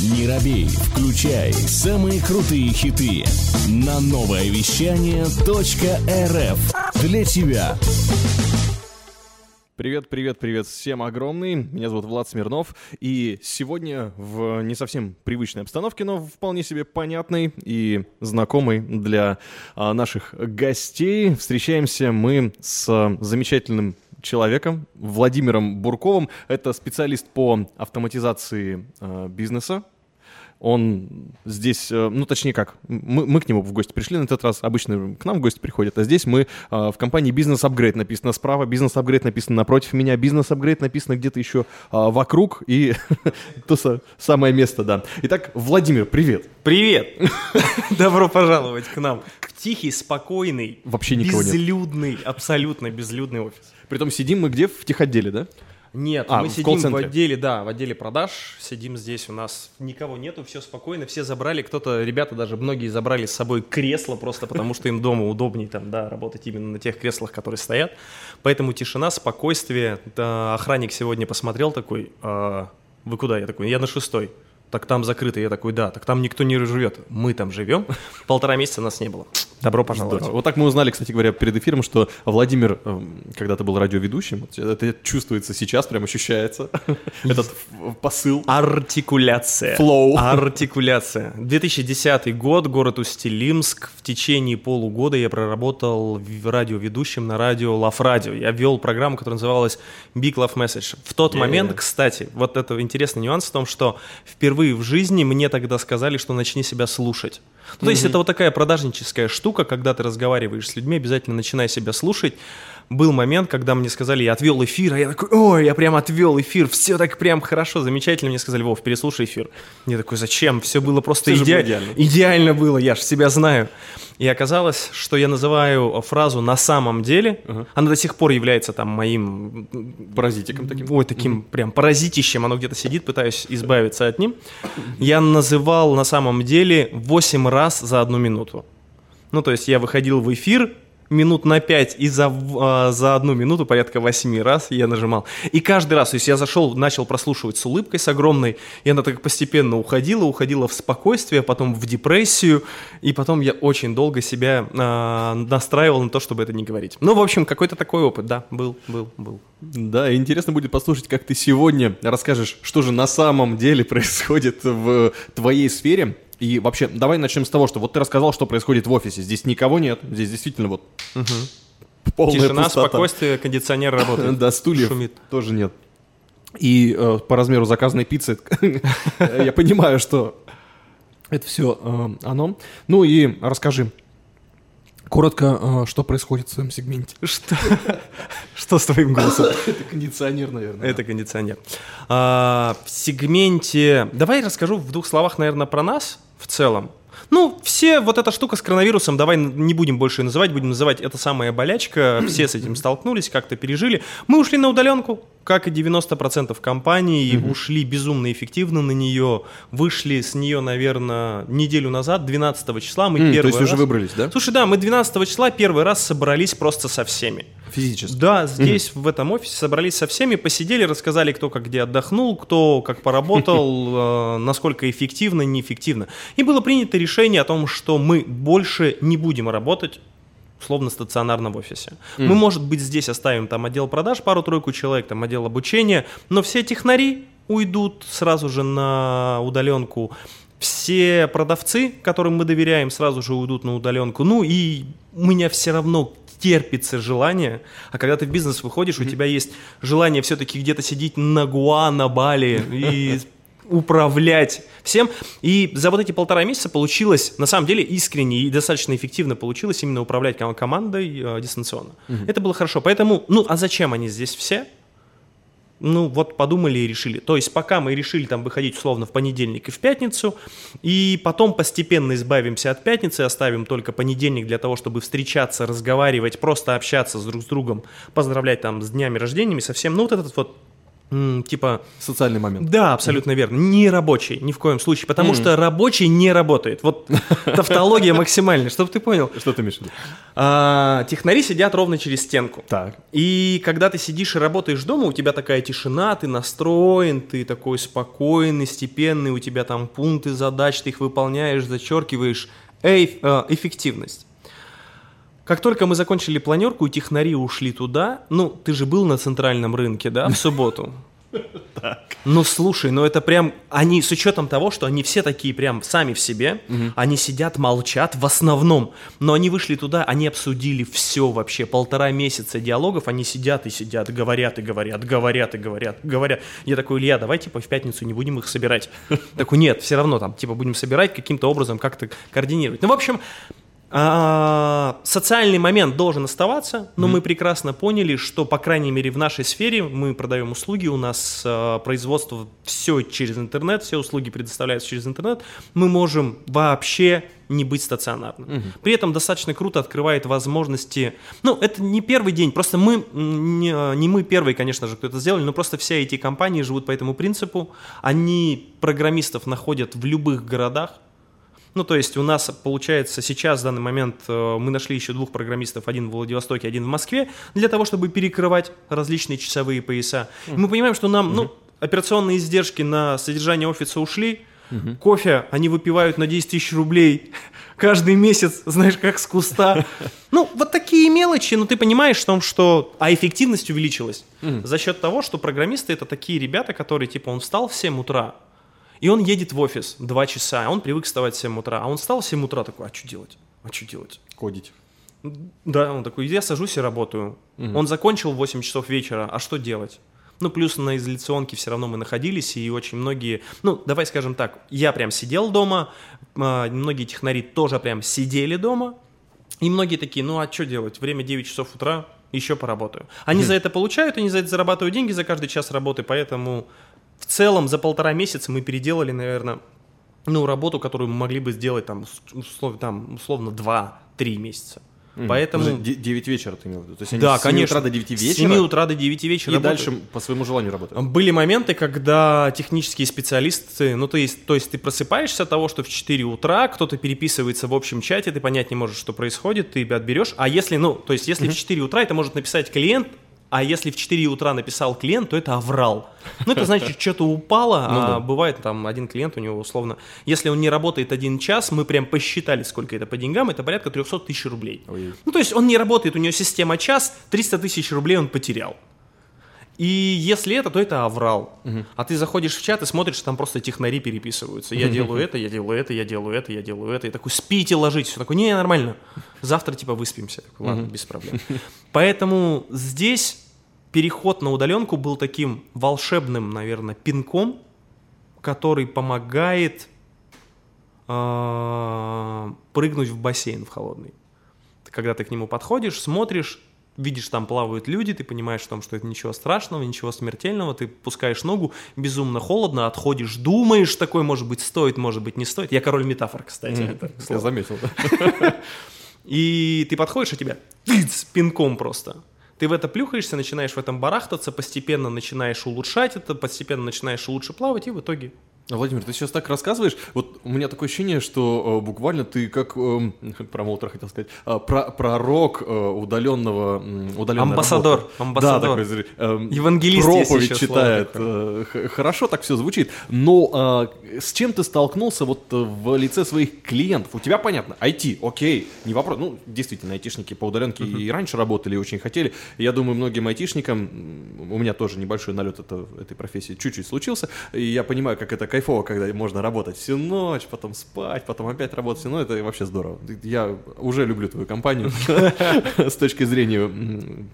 Не робей, включай самые крутые хиты на новое вещание .рф для тебя. Привет, привет, привет всем огромный. Меня зовут Влад Смирнов. И сегодня в не совсем привычной обстановке, но вполне себе понятной и знакомой для а, наших гостей встречаемся мы с замечательным человеком, Владимиром Бурковым. Это специалист по автоматизации э, бизнеса, он здесь, э, ну точнее как, мы, мы к нему в гости пришли на этот раз, обычно к нам в гости приходят, а здесь мы э, в компании Бизнес Апгрейд написано справа, Бизнес Апгрейд написано напротив меня, Бизнес Апгрейд написано где-то еще э, вокруг, и то самое место, да. Итак, Владимир, привет. Привет! Добро пожаловать к нам в тихий, спокойный, Вообще никого безлюдный, нет. абсолютно безлюдный офис. Притом сидим мы где? В техотделе, да? Нет, а, мы сидим в отделе, да, в отделе продаж, сидим здесь, у нас никого нету, все спокойно, все забрали, кто-то, ребята даже многие забрали с собой кресло просто потому, что им дома удобнее там, да, работать именно на тех креслах, которые стоят, поэтому тишина, спокойствие, да, охранник сегодня посмотрел такой, а, вы куда? Я такой, я на шестой так там закрыто. Я такой, да, так там никто не живет. Мы там живем. Полтора месяца нас не было. Добро пожаловать. Здорово. Вот так мы узнали, кстати говоря, перед эфиром, что Владимир эм, когда-то был радиоведущим. Это чувствуется сейчас, прям ощущается. Этот посыл. Артикуляция. Флоу. Артикуляция. 2010 год, город Устилимск. В течение полугода я проработал радиоведущим на радио Love Radio. Я вел программу, которая называлась Big Love Message. В тот момент, кстати, вот это интересный нюанс в том, что впервые в жизни мне тогда сказали, что начни себя слушать. Ну, то есть это вот такая продажническая штука, когда ты разговариваешь с людьми, обязательно начинай себя слушать. Был момент, когда мне сказали, я отвел эфир, а я такой, ой, я прям отвел эфир, все так прям хорошо, замечательно. Мне сказали, Вов, переслушай эфир. Я такой, зачем? Все было просто иде... идеально. Идеально было, я же себя знаю. И оказалось, что я называю фразу «на самом деле», uh-huh. она до сих пор является там моим... Паразитиком таким. Ой, таким uh-huh. прям паразитищем, оно где-то сидит, пытаюсь избавиться от ним. Я называл на самом деле 8 раз за одну минуту. Ну, то есть я выходил в эфир, минут на 5 и за, э, за одну минуту порядка 8 раз я нажимал. И каждый раз, то есть я зашел, начал прослушивать с улыбкой, с огромной, и она так постепенно уходила, уходила в спокойствие, потом в депрессию, и потом я очень долго себя э, настраивал на то, чтобы это не говорить. Ну, в общем, какой-то такой опыт, да, был, был, был. Да, интересно будет послушать, как ты сегодня расскажешь, что же на самом деле происходит в твоей сфере. И вообще, давай начнем с того, что вот ты рассказал, что происходит в офисе. Здесь никого нет, здесь действительно вот угу. полная Тишина, пустота. спокойствие, кондиционер работает. Да, стульев Шумит. тоже нет. И э, по размеру заказанной пиццы я понимаю, что это все э, оно. Ну и расскажи, Коротко, э, что происходит в своем сегменте? Что? Что с твоим голосом? Это кондиционер, наверное. Это кондиционер. А, в сегменте... Давай расскажу в двух словах, наверное, про нас в целом. Ну, все вот эта штука с коронавирусом, давай не будем больше называть, будем называть это самая болячка, все с этим столкнулись, как-то пережили. Мы ушли на удаленку, как и 90% компаний, mm-hmm. ушли безумно эффективно на нее, вышли с нее, наверное, неделю назад, 12 числа мы mm, первый То есть раз... уже выбрались, да? Слушай, да, мы 12 числа первый раз собрались просто со всеми. Физически? Да, здесь, mm-hmm. в этом офисе собрались со всеми, посидели, рассказали, кто как где отдохнул, кто как поработал, э, насколько эффективно, неэффективно. И было принято решение о том, что мы больше не будем работать условно стационарном офисе. Mm. Мы, может быть, здесь оставим там отдел продаж, пару-тройку человек, там отдел обучения, но все технари уйдут сразу же на удаленку. Все продавцы, которым мы доверяем, сразу же уйдут на удаленку. Ну и у меня все равно терпится желание, а когда ты в бизнес выходишь, mm-hmm. у тебя есть желание все-таки где-то сидеть на Гуа, на Бали и управлять всем. И за вот эти полтора месяца получилось, на самом деле, искренне и достаточно эффективно получилось именно управлять командой э, дистанционно. Угу. Это было хорошо. Поэтому, ну, а зачем они здесь все? Ну, вот подумали и решили. То есть, пока мы решили там выходить условно в понедельник и в пятницу, и потом постепенно избавимся от пятницы, оставим только понедельник для того, чтобы встречаться, разговаривать, просто общаться с друг с другом, поздравлять там с днями рождениями, совсем, ну, вот этот вот типа Социальный момент. да, абсолютно верно. Не рабочий, ни в коем случае. Потому что рабочий не работает. Вот тавтология максимальная, чтобы ты понял. Что ты имеешь в виду? А, технари сидят ровно через стенку. Так. И когда ты сидишь и работаешь дома, у тебя такая тишина, ты настроен, ты такой спокойный, степенный, у тебя там пункты задач, ты их выполняешь, зачеркиваешь. Э, эффективность. Как только мы закончили планерку, и технари ушли туда, ну, ты же был на центральном рынке, да, в субботу? Ну, слушай, ну это прям, они, с учетом того, что они все такие прям сами в себе, они сидят, молчат в основном, но они вышли туда, они обсудили все вообще, полтора месяца диалогов, они сидят и сидят, говорят и говорят, говорят и говорят, говорят. Я такой, Илья, давай, типа, в пятницу не будем их собирать. Такой, нет, все равно там, типа, будем собирать каким-то образом, как-то координировать. Ну, в общем, а, социальный момент должен оставаться, но мы прекрасно поняли, что, по крайней мере, в нашей сфере мы продаем услуги, у нас а, производство все через интернет, все услуги предоставляются через интернет, мы можем вообще не быть стационарным. При этом достаточно круто открывает возможности. Ну, это не первый день, просто мы, не, не мы первые, конечно же, кто это сделали, но просто все эти компании живут по этому принципу. Они программистов находят в любых городах, ну, то есть у нас, получается, сейчас, в данный момент, э, мы нашли еще двух программистов, один в Владивостоке, один в Москве, для того, чтобы перекрывать различные часовые пояса. И мы понимаем, что нам, ну, операционные издержки на содержание офиса ушли, кофе они выпивают на 10 тысяч рублей каждый месяц, знаешь, как с куста. Ну, вот такие мелочи, но ты понимаешь в том, что... А эффективность увеличилась за счет того, что программисты это такие ребята, которые, типа, он встал в 7 утра, и он едет в офис 2 часа, а он привык вставать в 7 утра. А он встал в 7 утра такой, а что делать? А что делать? Кодить. Да, он такой, я сажусь и работаю. Он закончил в 8 часов вечера, а что делать? Ну, плюс на изоляционке все равно мы находились, и очень многие, ну, давай скажем так, я прям сидел дома, а, многие технари тоже прям сидели дома, и многие такие, ну, а что делать? Время 9 часов утра, еще поработаю. Они за это получают, они за это зарабатывают деньги за каждый час работы, поэтому в целом за полтора месяца мы переделали, наверное, ну, работу, которую мы могли бы сделать там, с- услов- там условно 2-3 месяца. Поэтому... Подожди, де- 9 вечера ты имел в виду? То есть они Да, с 7 конечно. утра до 9 С вечера? 7 утра до 9 вечера И работают. дальше по своему желанию работают? Были моменты, когда технические специалисты, ну то есть, то есть ты просыпаешься от того, что в 4 утра кто-то переписывается в общем чате, ты понять не можешь, что происходит, ты отберешь. А если, ну, то есть если в 4 утра это может написать клиент, а если в 4 утра написал клиент, то это аврал. Ну, это значит, что-то упало, а бывает там один клиент у него условно, если он не работает один час, мы прям посчитали, сколько это по деньгам, это порядка 300 тысяч рублей. Ой. Ну, то есть он не работает, у него система час, 300 тысяч рублей он потерял. И если это, то это аврал. А ты заходишь в чат и смотришь, там просто технари переписываются. Я делаю это, я делаю это, я делаю это, я делаю это. И такой, спите, ложитесь. Все такой, не, нормально. Завтра типа выспимся. Такой, Ладно, без проблем. Поэтому здесь переход на удаленку был таким волшебным, наверное, пинком, который помогает а, прыгнуть в бассейн в холодный. Когда ты к нему подходишь, смотришь, видишь, там плавают люди, ты понимаешь в том, что это ничего страшного, ничего смертельного, ты пускаешь ногу, безумно холодно, отходишь, думаешь, такой, может быть, стоит, может быть, не стоит. Я король метафор, кстати. это, к Я заметил. И ты подходишь, а тебя пинком просто. Ты в это плюхаешься, начинаешь в этом барахтаться, постепенно начинаешь улучшать это, постепенно начинаешь лучше плавать, и в итоге... Владимир, ты сейчас так рассказываешь, вот у меня такое ощущение, что э, буквально ты как эм, промоутер хотел сказать, э, про- пророк э, удаленного, м, удаленной Амбассадор, работы. амбассадор. Да, такой, эм, Евангелист есть проповедь читает. э, хорошо так все звучит, но э, с чем ты столкнулся вот э, в лице своих клиентов? У тебя понятно, IT, окей, не вопрос. Ну, действительно, айтишники по удаленке и раньше работали, и очень хотели. Я думаю, многим айтишникам, у меня тоже небольшой налет это, этой профессии чуть-чуть случился, и я понимаю, как это кайфово, когда можно работать всю ночь, потом спать, потом опять работать всю ночь, это вообще здорово. Я уже люблю твою компанию с точки зрения,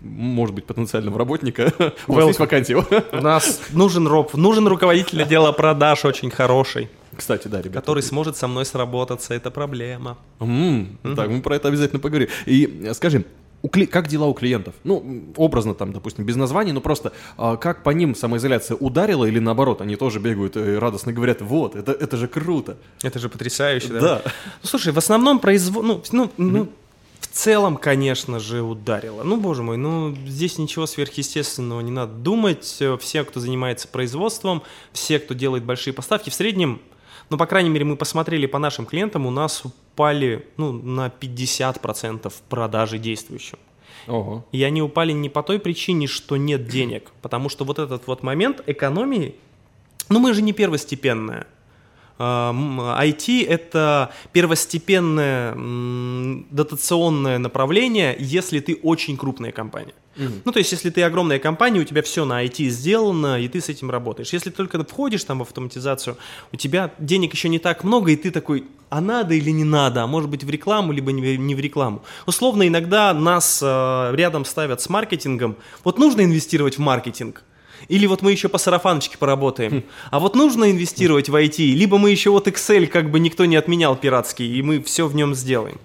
может быть, потенциального работника. У вас есть вакансия? У нас нужен роб, нужен руководитель отдела продаж очень хороший, Кстати, да, ребята. который сможет со мной сработаться, это проблема. Так, мы про это обязательно поговорим. И э, скажи, у кли- как дела у клиентов? Ну, образно там, допустим, без названий, но просто а, как по ним самоизоляция ударила или наоборот, они тоже бегают и радостно говорят, вот, это, это же круто. Это же потрясающе, да? Да. Ну, слушай, в основном производ... Ну, ну, ну, В целом, конечно же, ударило. Ну, боже мой, ну, здесь ничего сверхъестественного не надо думать. Все, кто занимается производством, все, кто делает большие поставки, в среднем, ну, по крайней мере, мы посмотрели по нашим клиентам, у нас упали, ну, на 50% продажи действующим. Ого. И они упали не по той причине, что нет денег, потому что вот этот вот момент экономии, ну мы же не первостепенная. IT это первостепенное дотационное направление, если ты очень крупная компания. Ну, то есть, если ты огромная компания, у тебя все на IT сделано, и ты с этим работаешь. Если ты только входишь там в автоматизацию, у тебя денег еще не так много, и ты такой, а надо или не надо, а может быть в рекламу, либо не не в рекламу. Условно, иногда нас э, рядом ставят с маркетингом. Вот нужно инвестировать в маркетинг, или вот мы еще по сарафаночке поработаем. А вот нужно инвестировать в IT, либо мы еще вот Excel как бы никто не отменял пиратский, и мы все в нем сделаем.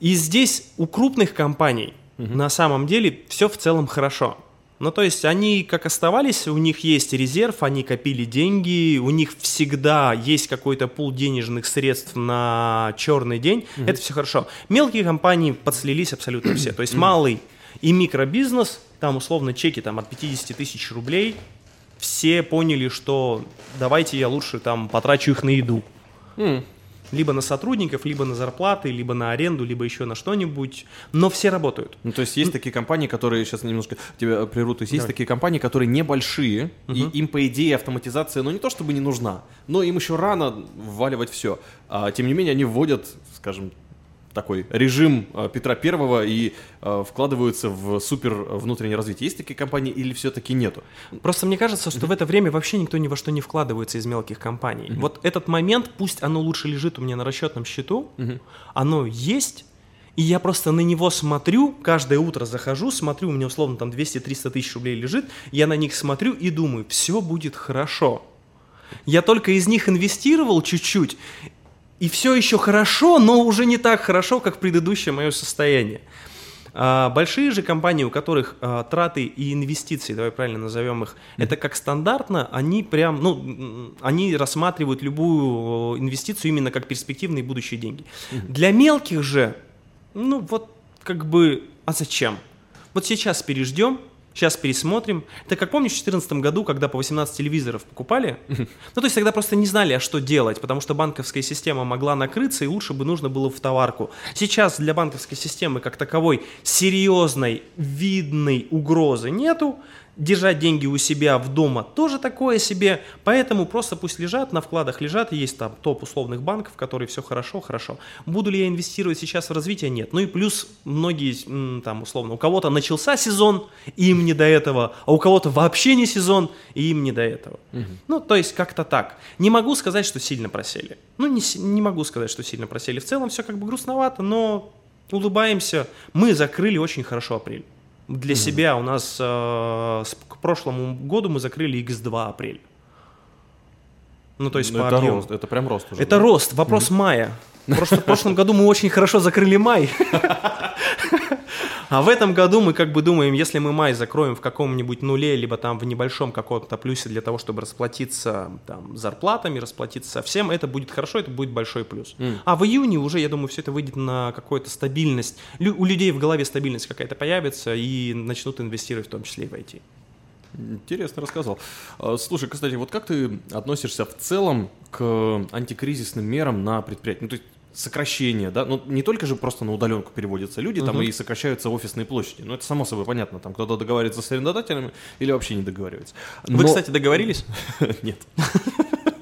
И здесь у крупных компаний на самом деле все в целом хорошо. Ну, то есть они как оставались, у них есть резерв, они копили деньги, у них всегда есть какой-то пул денежных средств на черный день, это все хорошо. Мелкие компании подслились абсолютно все, то есть малый и микробизнес, там условно чеки там, от 50 тысяч рублей, все поняли, что давайте я лучше там потрачу их на еду. Либо на сотрудников, либо на зарплаты, либо на аренду, либо еще на что-нибудь. Но все работают. Ну, то есть есть такие компании, которые сейчас немножко тебя прерву. То есть есть Давай. такие компании, которые небольшие, и им, по идее, автоматизация, ну, не то чтобы не нужна, но им еще рано вваливать все. А, тем не менее, они вводят, скажем, такой режим а, Петра Первого и а, вкладываются в супер внутреннее развитие. Есть такие компании или все-таки нету? Просто мне кажется, что в это время вообще никто ни во что не вкладывается из мелких компаний. Вот этот момент, пусть оно лучше лежит у меня на расчетном счету, оно есть, и я просто на него смотрю, каждое утро захожу, смотрю, у меня условно там 200-300 тысяч рублей лежит, я на них смотрю и думаю, все будет хорошо. Я только из них инвестировал чуть-чуть, и все еще хорошо, но уже не так хорошо, как предыдущее мое состояние. А, большие же компании, у которых а, траты и инвестиции, давай правильно назовем их, это как стандартно, они прям, ну, они рассматривают любую э, инвестицию именно как перспективные будущие деньги. Для мелких же, ну вот как бы, а зачем? Вот сейчас переждем, сейчас пересмотрим. Ты как помнишь в 2014 году, когда по 18 телевизоров покупали? Ну, то есть тогда просто не знали, а что делать, потому что банковская система могла накрыться, и лучше бы нужно было в товарку. Сейчас для банковской системы как таковой серьезной, видной угрозы нету. Держать деньги у себя в дома тоже такое себе, поэтому просто пусть лежат, на вкладах лежат, есть там топ условных банков, которые все хорошо, хорошо. Буду ли я инвестировать сейчас в развитие? Нет. Ну и плюс многие, там условно, у кого-то начался сезон, и им не до этого, а у кого-то вообще не сезон, и им не до этого. Ну, то есть как-то так. Не могу сказать, что сильно просели. Ну, не, не могу сказать, что сильно просели. В целом все как бы грустновато, но улыбаемся. Мы закрыли очень хорошо апрель. Для себя у нас э, с- к прошлому году мы закрыли X2 апрель. Ну, то есть Ну, по это объему. рост, это прям рост уже. Это да? рост, вопрос мая. Просто в прошлом году мы очень хорошо закрыли май. А в этом году мы как бы думаем, если мы май закроем в каком-нибудь нуле, либо там в небольшом каком-то плюсе для того, чтобы расплатиться там зарплатами, расплатиться со всем, это будет хорошо, это будет большой плюс. А в июне уже, я думаю, все это выйдет на какую-то стабильность. Лю- у людей в голове стабильность какая-то появится и начнут инвестировать в том числе и в IT. Интересно рассказал. А, Слушай, кстати, вот как ты относишься в целом к антикризисным мерам на предприятии? Ну, то есть сокращение, да? Ну, не только же просто на удаленку переводятся люди, там и сокращаются офисные площади. Ну, это само собой понятно. Там кто-то договаривается с арендодателями или вообще не договаривается. Вы, Но- кстати, договорились? Нет.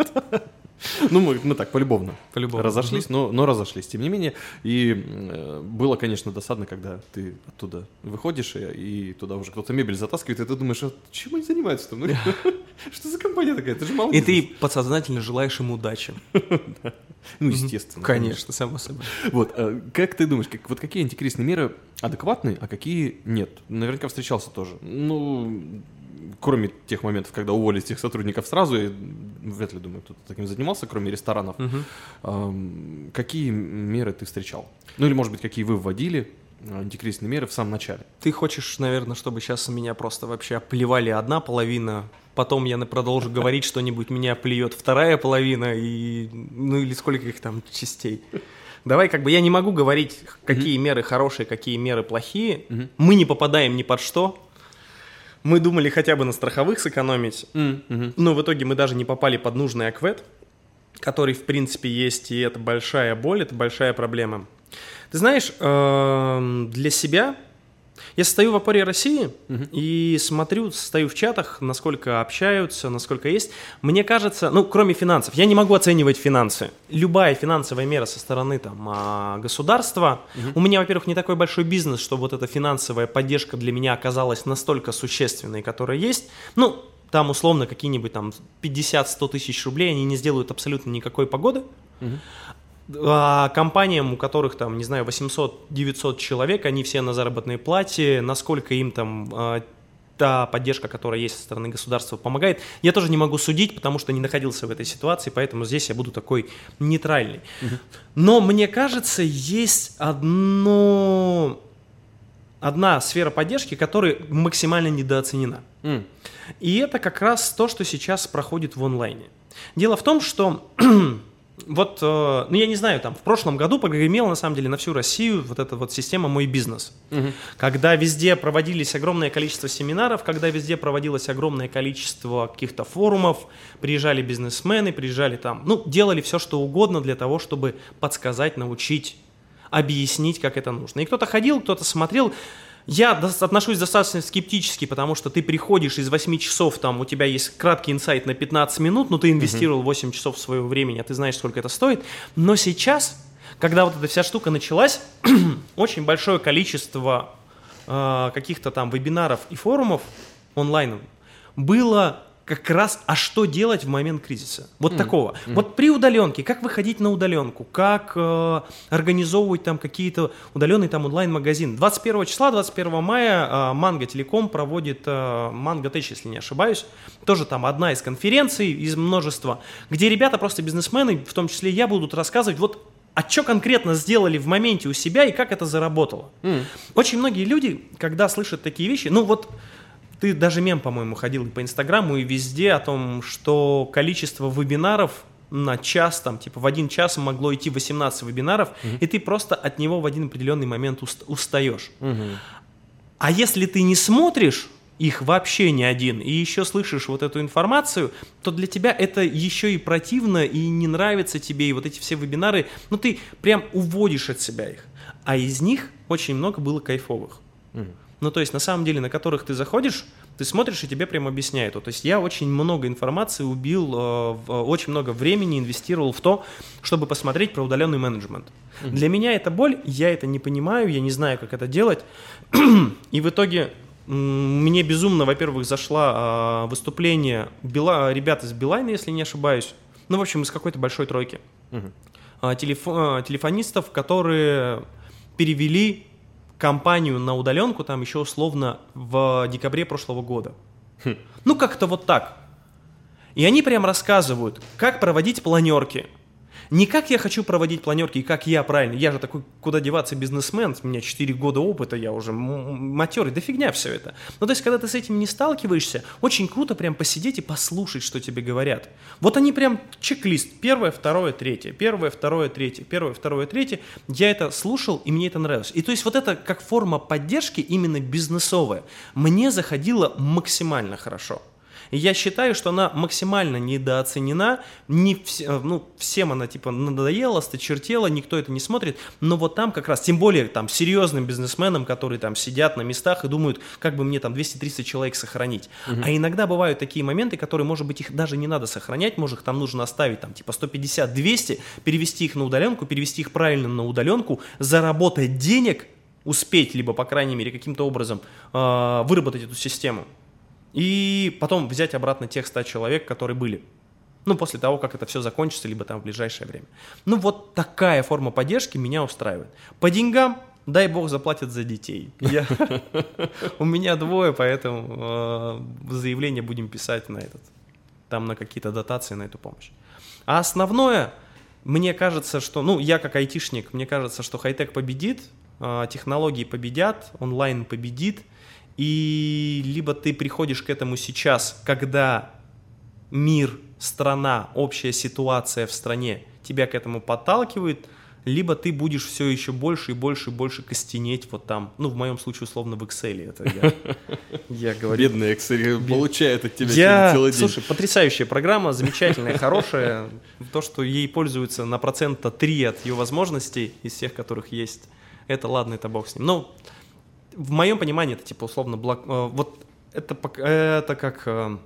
Ну, мы, мы так, полюбовно. Полюбовно. Разошлись, но, но разошлись. Тем не менее, и э, было, конечно, досадно, когда ты оттуда выходишь, и, и туда уже кто-то мебель затаскивает, и ты думаешь, а чем они занимаются там? Ну, что за компания такая? Это же мало И ты подсознательно желаешь им удачи. Ну, естественно. Конечно, само собой. Вот, э, как ты думаешь, вот какие антикризисные меры адекватны, а какие нет? Наверняка встречался тоже. Ну, кроме тех моментов, когда уволили всех сотрудников сразу, я вряд ли, думаю, кто-то таким занимался, кроме ресторанов. Ам, какие меры ты встречал? Ну, или, может быть, какие вы вводили? антикризисные меры в самом начале. Ты хочешь, наверное, чтобы сейчас меня просто вообще оплевали одна половина, потом я продолжу говорить что-нибудь, меня плюет вторая половина, и ну или сколько их там частей. Давай как бы я не могу говорить, какие mm-hmm. меры хорошие, какие меры плохие. Mm-hmm. Мы не попадаем ни под что. Мы думали хотя бы на страховых сэкономить, mm-hmm. но в итоге мы даже не попали под нужный аквет, который в принципе есть, и это большая боль, это большая проблема. Ты знаешь, эм, для себя я стою в опоре России угу. и смотрю, стою в чатах, насколько общаются, насколько есть. Мне кажется, ну, кроме финансов, я не могу оценивать финансы. Любая финансовая мера со стороны там, а, государства. Угу. У меня, во-первых, не такой большой бизнес, что вот эта финансовая поддержка для меня оказалась настолько существенной, которая есть. Ну, там условно какие-нибудь там 50-100 тысяч рублей, они не сделают абсолютно никакой погоды. Угу. А компаниям, у которых там, не знаю, 800-900 человек, они все на заработной плате, насколько им там а, та поддержка, которая есть со стороны государства, помогает. Я тоже не могу судить, потому что не находился в этой ситуации, поэтому здесь я буду такой нейтральный. Но мне кажется, есть одно, одна сфера поддержки, которая максимально недооценена. Mm. И это как раз то, что сейчас проходит в онлайне. Дело в том, что вот, э, ну я не знаю, там в прошлом году прогремела на самом деле на всю Россию вот эта вот система «Мой бизнес», угу. когда везде проводились огромное количество семинаров, когда везде проводилось огромное количество каких-то форумов, приезжали бизнесмены, приезжали там, ну, делали все, что угодно для того, чтобы подсказать, научить, объяснить, как это нужно. И кто-то ходил, кто-то смотрел, я отношусь достаточно скептически, потому что ты приходишь из 8 часов, там у тебя есть краткий инсайт на 15 минут, но ты инвестировал 8 часов своего времени, а ты знаешь, сколько это стоит. Но сейчас, когда вот эта вся штука началась, очень большое количество э, каких-то там вебинаров и форумов онлайн было как раз, а что делать в момент кризиса? Вот mm. такого. Mm. Вот при удаленке, как выходить на удаленку, как э, организовывать там какие-то удаленные там онлайн-магазин. 21 числа, 21 мая э, Манго Телеком проводит э, Манго Тэч, если не ошибаюсь. Тоже там одна из конференций, из множества, где ребята, просто бизнесмены, в том числе я, будут рассказывать, вот а что конкретно сделали в моменте у себя и как это заработало. Mm. Очень многие люди, когда слышат такие вещи, ну вот ты даже мем, по-моему, ходил и по Инстаграму, и везде о том, что количество вебинаров на час, там, типа, в один час могло идти 18 вебинаров, угу. и ты просто от него в один определенный момент уст- устаешь. Угу. А если ты не смотришь их вообще не один, и еще слышишь вот эту информацию, то для тебя это еще и противно, и не нравится тебе, и вот эти все вебинары, ну, ты прям уводишь от себя их. А из них очень много было кайфовых. Угу. Ну, то есть, на самом деле, на которых ты заходишь, ты смотришь, и тебе прям объясняют. То есть, я очень много информации убил, э, э, очень много времени инвестировал в то, чтобы посмотреть про удаленный менеджмент. Mm-hmm. Для меня это боль, я это не понимаю, я не знаю, как это делать. и в итоге мне безумно, во-первых, зашло э, выступление Била, ребят из Билайна, если не ошибаюсь. Ну, в общем, из какой-то большой тройки. Mm-hmm. Телефон, телефонистов, которые перевели компанию на удаленку там еще условно в декабре прошлого года. Хм. Ну, как-то вот так. И они прям рассказывают, как проводить планерки – не как я хочу проводить планерки и как я правильно. Я же такой, куда деваться, бизнесмен. У меня 4 года опыта, я уже матерый. Да фигня все это. Ну, то есть, когда ты с этим не сталкиваешься, очень круто прям посидеть и послушать, что тебе говорят. Вот они прям чек-лист. Первое, второе, третье. Первое, второе, третье. Первое, второе, третье. Я это слушал, и мне это нравилось. И то есть, вот это как форма поддержки именно бизнесовая. Мне заходило максимально хорошо. И я считаю, что она максимально недооценена. Не вс... Э, ну, всем она типа надоела, сточертела, никто это не смотрит. Но вот там как раз, тем более там серьезным бизнесменам, которые там сидят на местах и думают, как бы мне там 200-300 человек сохранить. Угу. А иногда бывают такие моменты, которые, может быть, их даже не надо сохранять, может, их там нужно оставить там типа 150-200, перевести их на удаленку, перевести их правильно на удаленку, заработать денег, успеть, либо, по крайней мере, каким-то образом э, выработать эту систему и потом взять обратно тех 100 человек, которые были. Ну, после того, как это все закончится, либо там в ближайшее время. Ну, вот такая форма поддержки меня устраивает. По деньгам, дай бог, заплатят за детей. У меня двое, поэтому э, заявление будем писать на этот, там на какие-то дотации, на эту помощь. А основное, мне кажется, что, ну, я как айтишник, мне кажется, что хай-тек победит, э, технологии победят, онлайн победит, и либо ты приходишь к этому сейчас, когда мир, страна, общая ситуация в стране тебя к этому подталкивает, либо ты будешь все еще больше и больше и больше костенеть вот там, ну, в моем случае, условно, в Excel. Это я, я говорю. Бедный Excel получает от тебя Я, целый день. слушай, потрясающая программа, замечательная, хорошая. То, что ей пользуются на процента 3 от ее возможностей из всех, которых есть, это ладно, это бог с ним. Но в моем понимании это типа условно блок... э, Вот это, это как э,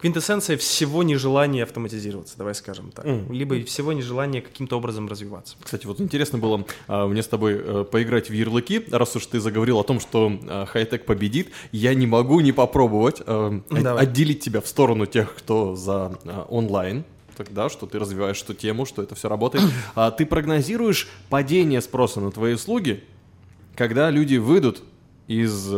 квинтэссенция всего нежелания автоматизироваться, давай скажем так. Мгм. Либо всего нежелания каким-то образом развиваться. Кстати, вот интересно было а, мне с тобой э, поиграть в ярлыки, раз уж ты заговорил о том, что а, хай-тек победит, я не могу не попробовать а, Давай. отделить тебя в сторону тех, кто за а, онлайн, тогда, что ты развиваешь эту тему, что это все работает. А ты прогнозируешь падение спроса на твои услуги, когда люди выйдут из...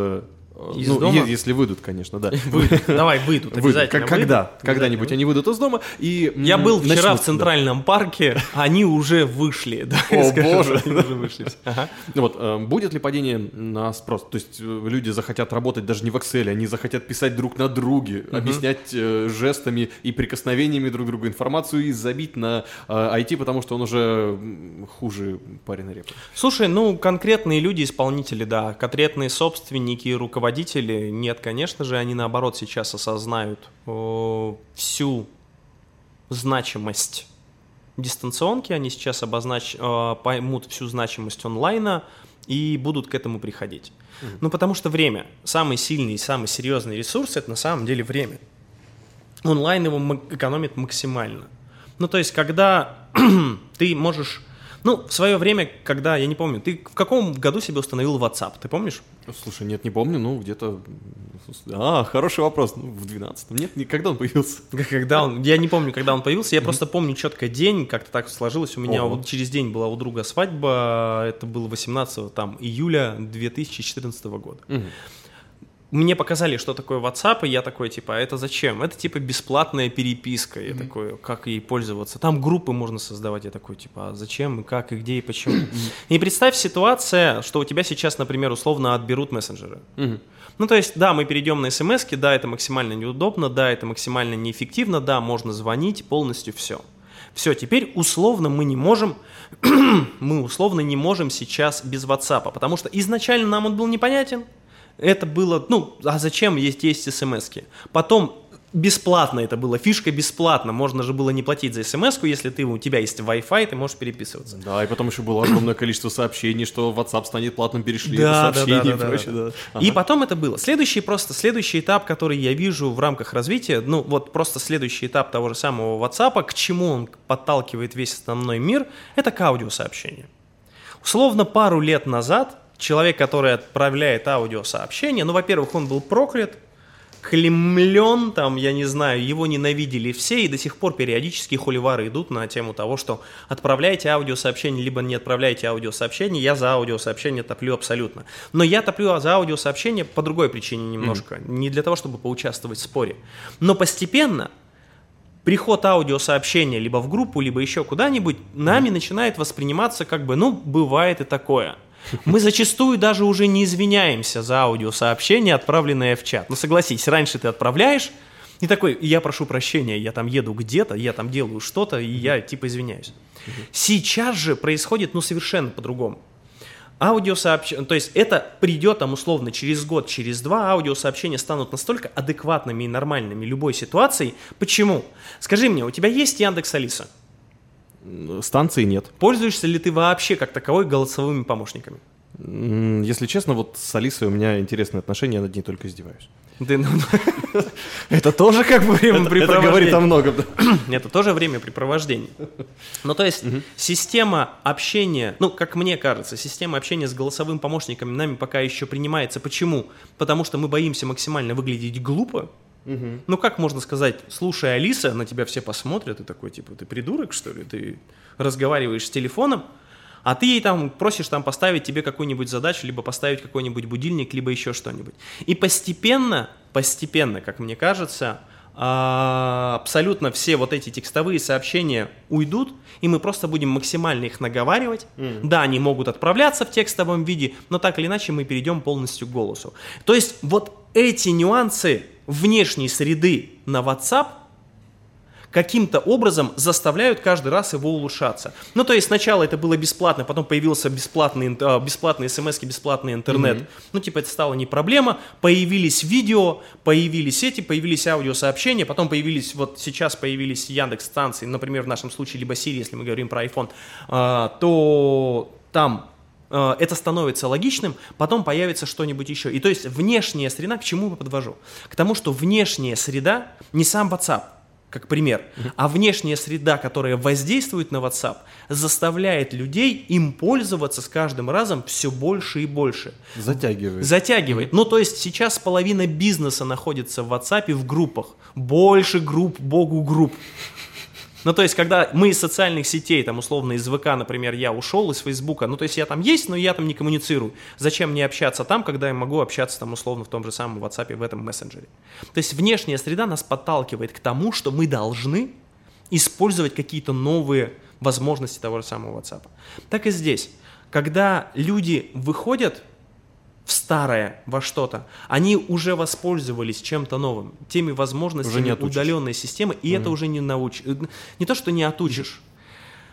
Из ну, дома? если выйдут, конечно, да. Выйдут. Давай, выйдут, обязательно. Когда? выйдут. Когда-нибудь они выйдут из дома и... Я был вчера в. Центральном парке, они уже вышли. да, О, боже. они уже вышли. Ага. Ну Вот, э, будет ли падение на спрос? То есть э, люди захотят работать даже не в Excel, они захотят писать друг на друге, объяснять э, жестами и прикосновениями друг другу информацию и забить на IT, потому что он уже хуже парень на репу. Слушай, ну конкретные люди, исполнители, да, конкретные собственники, руководители, нет, конечно же, они наоборот сейчас осознают о, всю значимость дистанционки, они сейчас обознач... э, поймут всю значимость онлайна и будут к этому приходить. Ну, потому что время, самый сильный и самый серьезный ресурс, это на самом деле время. Онлайн его экономит максимально. Ну, то есть, когда ты можешь... Ну, в свое время, когда, я не помню, ты в каком году себе установил WhatsApp, ты помнишь? Слушай, нет, не помню, ну где-то... А, хороший вопрос. Ну, в 12-м. Нет, ни- когда он появился? Когда он, я не помню, когда он появился, я просто помню четко день, как-то так сложилось. У меня вот через день была у друга свадьба, это было 18 там, июля 2014 года. Мне показали, что такое WhatsApp, и я такой, типа, а это зачем? Это, типа, бесплатная переписка. Я такой, как ей пользоваться? Там группы можно создавать. Я такой, типа, а зачем, и как, и где, и почему? И представь ситуация, что у тебя сейчас, например, условно отберут мессенджеры. Мгм. Ну, то есть, да, мы перейдем на смс да, это максимально неудобно, да, это максимально неэффективно, да, можно звонить, полностью все. Все, теперь условно мы не можем, мы условно не можем сейчас без WhatsApp, потому что изначально нам он был непонятен, это было, ну, а зачем есть, есть смс -ки? Потом бесплатно это было, фишка бесплатно, можно же было не платить за смс если ты, у тебя есть Wi-Fi, ты можешь переписываться. Да, и потом еще было огромное количество сообщений, что WhatsApp станет платным, перешли Да, это да, сообщение да, и да, прочее. да. да. И Ага. потом это было. Следующий просто, следующий этап, который я вижу в рамках развития, ну вот просто следующий этап того же самого WhatsApp, к чему он подталкивает весь основной мир, это к аудиосообщению. Условно пару лет назад человек, который отправляет аудиосообщение, ну, во-первых, он был проклят, клемлен, там, я не знаю, его ненавидели все, и до сих пор периодически холивары идут на тему того, что отправляйте аудиосообщение, либо не отправляйте аудиосообщение, я за аудиосообщение топлю абсолютно. Но я топлю за аудиосообщение по другой причине немножко, не для того, чтобы поучаствовать в споре. Но постепенно приход аудиосообщения либо в группу, либо еще куда-нибудь, нами начинает восприниматься как бы, ну, бывает и такое. Мы зачастую даже уже не извиняемся за аудиосообщение, отправленное в чат. Ну, согласись, раньше ты отправляешь, и такой, я прошу прощения, я там еду где-то, я там делаю что-то, и я типа извиняюсь. Сейчас же происходит, ну, совершенно по-другому. Аудиосообщения, то есть это придет там условно через год, через два, аудиосообщения станут настолько адекватными и нормальными любой ситуации. Почему? Скажи мне, у тебя есть Яндекс Алиса? Станции нет. Пользуешься ли ты вообще как таковой голосовыми помощниками? Если честно, вот с Алисой у меня интересные отношения, я над ней только издеваюсь. Ты, ну, это тоже как бы Это времяпрепровождение. говорит о многом. да. Это тоже времяпрепровождение. Ну, то есть, система общения, ну, как мне кажется, система общения с голосовым помощником нами пока еще принимается. Почему? Потому что мы боимся максимально выглядеть глупо. Ну, как можно сказать, слушай, Алиса, на тебя все посмотрят, и такой, типа, ты придурок, что ли? Ты разговариваешь с телефоном, а ты ей там просишь там поставить тебе какую-нибудь задачу, либо поставить какой-нибудь будильник, либо еще что-нибудь. И постепенно, постепенно, как мне кажется, а, абсолютно все вот эти текстовые сообщения уйдут, и мы просто будем максимально их наговаривать. Mm. Да, они могут отправляться в текстовом виде, но так или иначе мы перейдем полностью к голосу. То есть вот эти нюансы внешней среды на WhatsApp каким-то образом заставляют каждый раз его улучшаться. Ну, то есть сначала это было бесплатно, потом появился бесплатный, э, бесплатные смс, бесплатный интернет. Mm-hmm. Ну, типа это стало не проблема. Появились видео, появились эти, появились аудиосообщения, потом появились, вот сейчас появились Яндекс станции, например, в нашем случае, либо Siri, если мы говорим про iPhone, э, то там это становится логичным, потом появится что-нибудь еще. И то есть внешняя среда, к чему я подвожу? К тому, что внешняя среда, не сам WhatsApp, как пример. А внешняя среда, которая воздействует на WhatsApp, заставляет людей им пользоваться с каждым разом все больше и больше. Затягивает. Затягивает. Ну, то есть сейчас половина бизнеса находится в WhatsApp в группах. Больше групп, богу групп. Ну, то есть, когда мы из социальных сетей, там, условно, из ВК, например, я ушел из Фейсбука, ну, то есть, я там есть, но я там не коммуницирую. Зачем мне общаться там, когда я могу общаться, там, условно, в том же самом WhatsApp, в этом мессенджере? То есть, внешняя среда нас подталкивает к тому, что мы должны использовать какие-то новые возможности того же самого WhatsApp. Так и здесь. Когда люди выходят в старое, во что-то, они уже воспользовались чем-то новым, теми возможностями удаленной системы, и mm это уже не научишь. Э, не то, что не отучишь.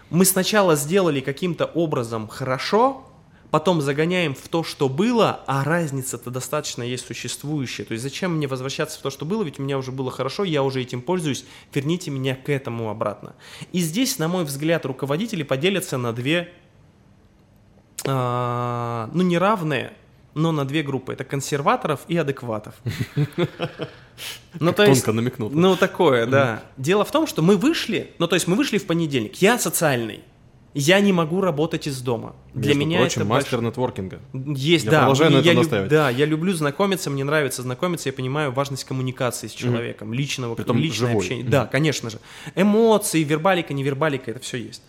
Мы сначала сделали каким-то образом хорошо, потом загоняем в то, что было, а разница-то достаточно есть существующая. То есть зачем мне возвращаться в то, что было, ведь у меня уже было хорошо, я уже этим пользуюсь, верните меня к этому обратно. И здесь, на мой взгляд, руководители поделятся на две, э, ну, неравные, но на две группы. Это консерваторов и адекватов. Ну, то есть, намекнул. Ну, такое, да. Дело в том, что мы вышли, ну, то есть мы вышли в понедельник. Я социальный. Я не могу работать из дома. Для Между меня прочим, это мастер больш... нетворкинга. Есть, я да. Продолжаю на я люб... Да, я люблю знакомиться, мне нравится знакомиться, я понимаю важность коммуникации с человеком, mm. личного, Притом личное живой. общение. Mm. Да, конечно же. Эмоции, вербалика, невербалика, это все есть.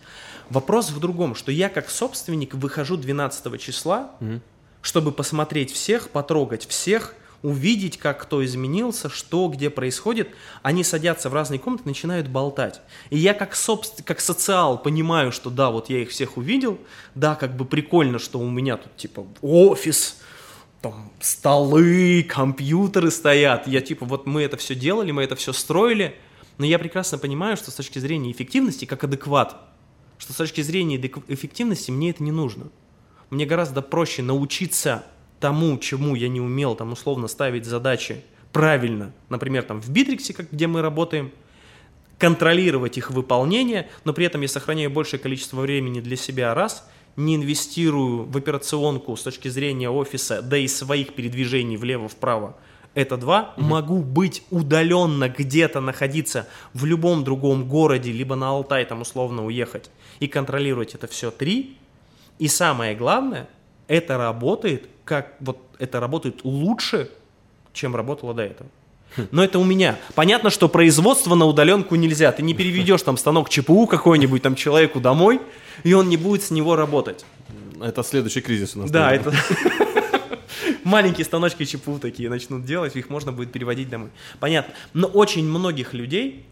Вопрос в другом, что я как собственник выхожу 12 числа, mm чтобы посмотреть всех, потрогать всех, увидеть, как кто изменился, что где происходит, они садятся в разные комнаты, начинают болтать. И я как, собствен... как социал понимаю, что да, вот я их всех увидел, да, как бы прикольно, что у меня тут типа офис, там столы, компьютеры стоят. Я типа, вот мы это все делали, мы это все строили, но я прекрасно понимаю, что с точки зрения эффективности, как адекват, что с точки зрения эффективности мне это не нужно. Мне гораздо проще научиться тому, чему я не умел, там условно ставить задачи правильно, например, там в Битриксе, как, где мы работаем, контролировать их выполнение, но при этом я сохраняю большее количество времени для себя раз, не инвестирую в операционку с точки зрения офиса, да и своих передвижений влево-вправо, это два. Mm-hmm. Могу быть удаленно где-то находиться в любом другом городе, либо на Алтай там условно уехать и контролировать это все. Три. И самое главное, это работает, как вот это работает лучше, чем работало до этого. Но это у меня. Понятно, что производство на удаленку нельзя. Ты не переведешь там станок ЧПУ какой-нибудь там человеку домой, и он не будет с него работать. Это следующий кризис у нас. Да, это маленькие станочки ЧПУ такие начнут делать, их можно будет переводить домой. Понятно. Но очень многих людей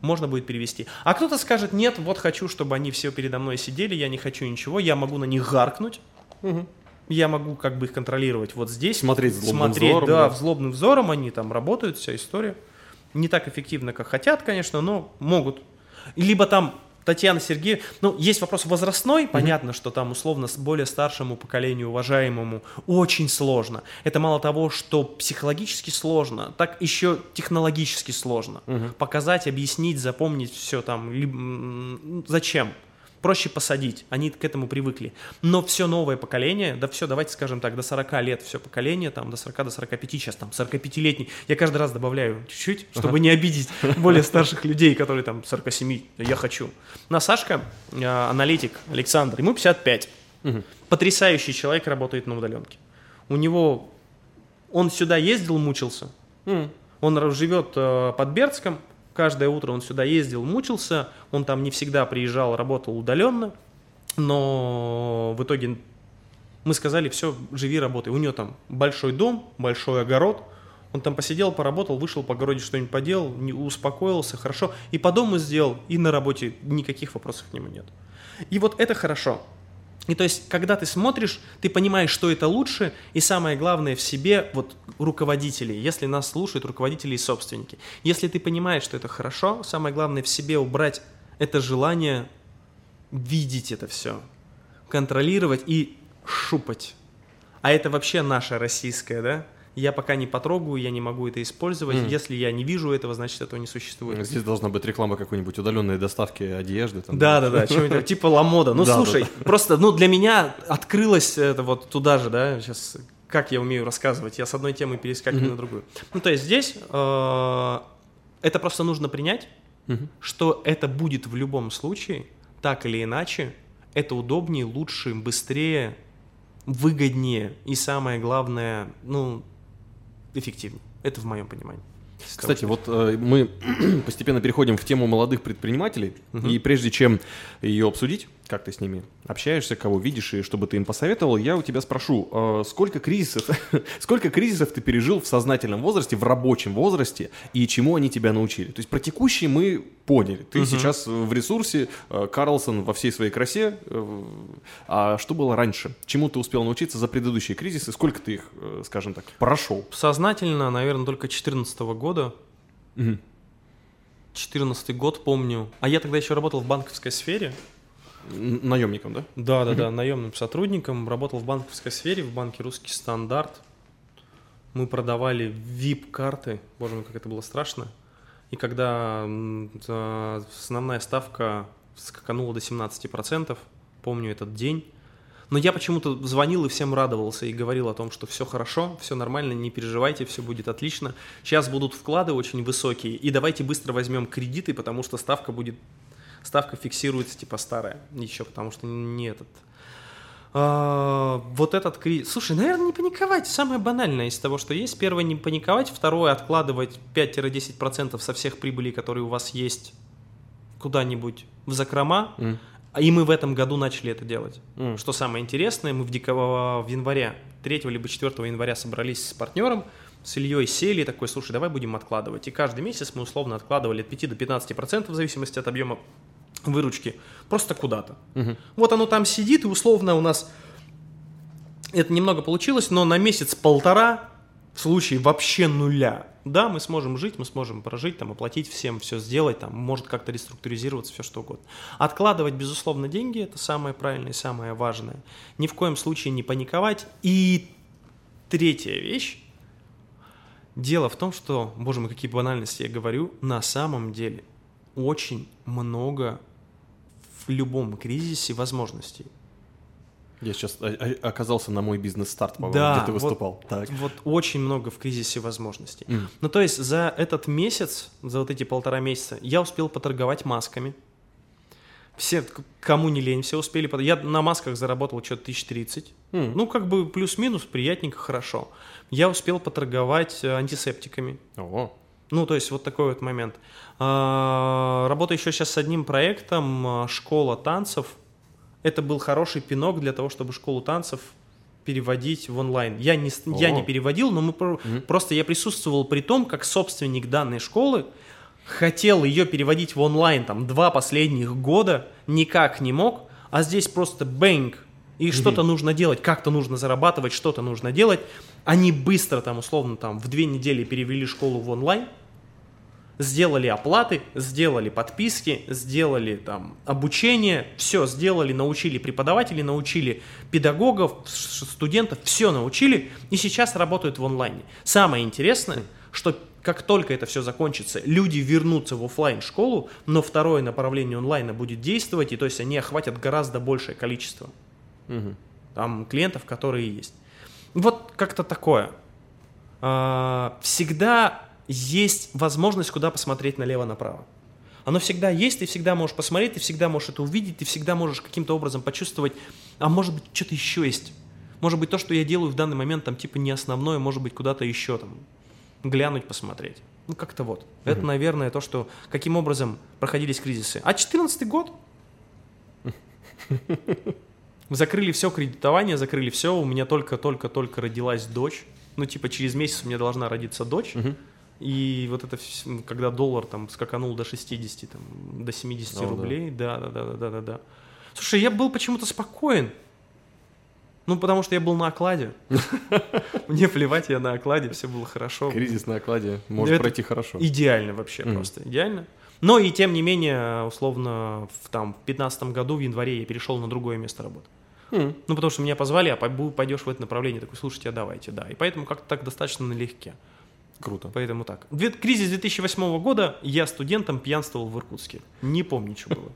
можно будет перевести. А кто-то скажет, нет, вот хочу, чтобы они все передо мной сидели, я не хочу ничего, я могу на них гаркнуть, угу. я могу как бы их контролировать вот здесь. Смотреть злобным смотреть, взором. Да, да, злобным взором, они там работают, вся история. Не так эффективно, как хотят, конечно, но могут. Либо там Татьяна Сергеевна, ну, есть вопрос возрастной, понятно, mm-hmm. что там условно более старшему поколению, уважаемому, очень сложно. Это мало того, что психологически сложно, так еще технологически сложно. Mm-hmm. Показать, объяснить, запомнить все там, либо, зачем? Проще посадить, они к этому привыкли. Но все новое поколение, да все, давайте скажем так, до 40 лет все поколение, там до 40, до 45, сейчас там 45-летний, я каждый раз добавляю чуть-чуть, чтобы ага. не обидеть более старших людей, которые там 47, я хочу. На Сашка, э, аналитик Александр, ему 55. Угу. Потрясающий человек, работает на удаленке. У него, он сюда ездил, мучился, угу. он живет э, под Бердском, Каждое утро он сюда ездил, мучился, он там не всегда приезжал, работал удаленно, но в итоге мы сказали, все, живи, работай. У него там большой дом, большой огород, Он там посидел, поработал, вышел по городе, что-нибудь поделал, не, успокоился, хорошо. И по дому сделал, и на работе никаких вопросов к нему нет. И вот это хорошо. И то есть, когда ты смотришь, ты понимаешь, что это лучше, и самое главное в себе, вот руководители, если нас слушают руководители и собственники, если ты понимаешь, что это хорошо, самое главное в себе убрать это желание видеть это все, контролировать и шупать. А это вообще наше российское, да? Я пока не потрогаю, я не могу это использовать. Mm. Если я не вижу этого, значит этого не существует. Здесь должна быть реклама какой-нибудь удаленной доставки одежды. Там, да, да, да, да типа ламода. Ну, слушай, просто, ну, для меня открылось это вот туда же, да, сейчас как я умею рассказывать, я с одной темы перескакиваю mm-hmm. на другую. Ну, то есть здесь э, это просто нужно принять, mm-hmm. что это будет в любом случае, так или иначе, это удобнее, лучше, быстрее, выгоднее и самое главное, ну, эффективнее. Это в моем понимании. Кстати, вот э, мы постепенно переходим в тему молодых предпринимателей, угу. и прежде чем ее обсудить, как ты с ними общаешься, кого видишь и чтобы ты им посоветовал, я у тебя спрошу, э, сколько кризисов, сколько кризисов ты пережил в сознательном возрасте, в рабочем возрасте, и чему они тебя научили? То есть про текущие мы поняли. Ты угу. сейчас в ресурсе, э, Карлсон во всей своей красе, э, а что было раньше? Чему ты успел научиться за предыдущие кризисы? Сколько ты их, скажем так, прошел? Сознательно, наверное, только 2014 года. Угу. 14 год помню. А я тогда еще работал в банковской сфере. Наемником, да? Да, да, да, наемным сотрудником. Работал в банковской сфере, в банке Русский стандарт. Мы продавали VIP-карты. Боже мой, как это было страшно. И когда основная ставка скаканула до 17%, помню этот день, но я почему-то звонил и всем радовался и говорил о том, что все хорошо, все нормально, не переживайте, все будет отлично. Сейчас будут вклады очень высокие, и давайте быстро возьмем кредиты, потому что ставка будет ставка фиксируется типа старая еще, потому что не этот. А, вот этот кризис. Слушай, наверное, не паниковать. Самое банальное из того, что есть. Первое, не паниковать. Второе, откладывать 5-10% со всех прибылей, которые у вас есть, куда-нибудь в закрома. Mm. И мы в этом году начали это делать. Mm. Что самое интересное, мы в, дико... в январе, 3 либо 4 января собрались с партнером, с Ильей сели такой, слушай, давай будем откладывать. И каждый месяц мы условно откладывали от 5 до 15% в зависимости от объема выручки просто куда-то. Угу. Вот оно там сидит, и условно у нас это немного получилось, но на месяц-полтора в случае вообще нуля, да, мы сможем жить, мы сможем прожить, там, оплатить всем, все сделать, там, может как-то реструктуризироваться, все что угодно. Откладывать, безусловно, деньги – это самое правильное и самое важное. Ни в коем случае не паниковать. И третья вещь, дело в том, что, боже мой, какие банальности я говорю, на самом деле очень много в любом кризисе возможностей. Я сейчас оказался на мой бизнес-старт, по-моему, да, где ты выступал. Вот, так. вот очень много в кризисе возможностей. Mm. Ну, то есть за этот месяц, за вот эти полтора месяца, я успел поторговать масками. Все, кому не лень, все успели. Я на масках заработал что-то 1030. Mm. Ну, как бы плюс-минус, приятненько, хорошо. Я успел поторговать э, антисептиками. Ого. Ну, то есть вот такой вот момент. А, работаю еще сейчас с одним проектом а, «Школа танцев». Это был хороший пинок для того, чтобы школу танцев переводить в онлайн. Я не, я не переводил, но мы mm-hmm. просто я присутствовал при том, как собственник данной школы хотел ее переводить в онлайн там два последних года, никак не мог, а здесь просто бэнк, и mm-hmm. что-то нужно делать, как-то нужно зарабатывать, что-то нужно делать. Они быстро там, условно, там в две недели перевели школу в онлайн, сделали оплаты, сделали подписки, сделали там обучение, все сделали, научили преподавателей, научили педагогов, студентов, все научили, и сейчас работают в онлайне. Самое интересное, что как только это все закончится, люди вернутся в офлайн школу, но второе направление онлайна будет действовать, и то есть они охватят гораздо большее количество угу. там клиентов, которые есть. Вот как-то такое. А, всегда есть возможность куда посмотреть налево-направо. Оно всегда есть, ты всегда можешь посмотреть, ты всегда можешь это увидеть, ты всегда можешь каким-то образом почувствовать, а может быть что-то еще есть. Может быть то, что я делаю в данный момент, там типа не основное, может быть куда-то еще там глянуть, посмотреть. Ну как-то вот. Угу. Это, наверное, то, что каким образом проходились кризисы. А 14 год? Закрыли все кредитование, закрыли все. У меня только-только-только родилась дочь. Ну, типа, через месяц у меня должна родиться дочь. Мгм. И вот это, вс- когда доллар там скаканул до 60, там, до 70 О, да. рублей, да, да, да, да, да, да, да. Слушай, я был почему-то спокоен. Ну, потому что я был на окладе. Мне плевать, я на окладе, все было хорошо. Кризис на окладе может Это пройти хорошо. Идеально вообще, Мгм. просто идеально. Но и тем не менее, условно, в, там, в 15 году, в январе, я перешел на другое место работы. М. Ну, потому что меня позвали, а пой- пойдешь в это направление, такой, слушайте, а давайте, да. И поэтому как-то так достаточно налегке. Круто. Поэтому так. Кризис 2008 года, я студентом пьянствовал в Иркутске. Не помню, что было.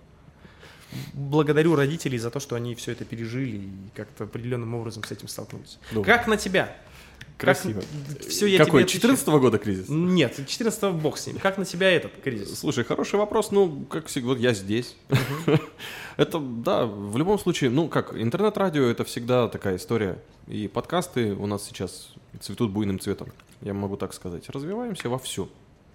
Благодарю родителей за то, что они все это пережили и как-то определенным образом с этим столкнулись. Ну, Как на тебя? Красиво. Все, я Какой? тебе отвечаю. 14 года кризис? Нет, 14 бог с ним. Как на тебя этот кризис? Слушай, хороший вопрос. Ну, как всегда, вот я здесь. Это, да, в любом случае, ну, как, интернет-радио — это всегда такая история. И подкасты у нас сейчас цветут буйным цветом, я могу так сказать. Развиваемся вовсю,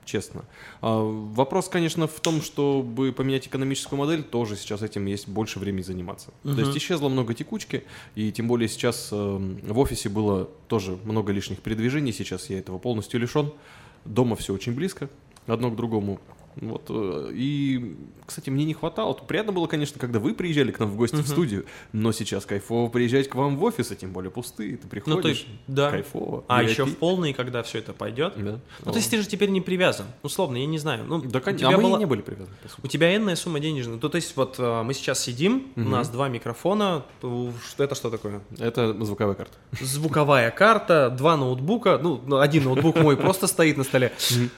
честно. А, вопрос, конечно, в том, чтобы поменять экономическую модель, тоже сейчас этим есть больше времени заниматься. То есть исчезло много текучки, и тем более сейчас э, в офисе было тоже много лишних передвижений, сейчас я этого полностью лишен. Дома все очень близко, одно к другому. Вот, э, и, кстати, мне не хватало. Приятно было, конечно, когда вы приезжали к нам в гости в студию, но сейчас кайфово приезжать к вам в офис, а тем более пустые. Ты приходишь, Ну, то есть, да. кайфово. А VIP. еще в полный, когда все это пойдет. Да. Ну, то есть ты же теперь не привязан. Условно, я не знаю. Ну, Да, у конечно. тебя А мы была- не были привязаны. У тебя энная сумма денежная. Ну, то есть, вот э, мы сейчас сидим, у нас два микрофона. Это что такое? Это звуковая карта. Звуковая карта, два ноутбука. Ну, ну, один ноутбук мой просто стоит на столе.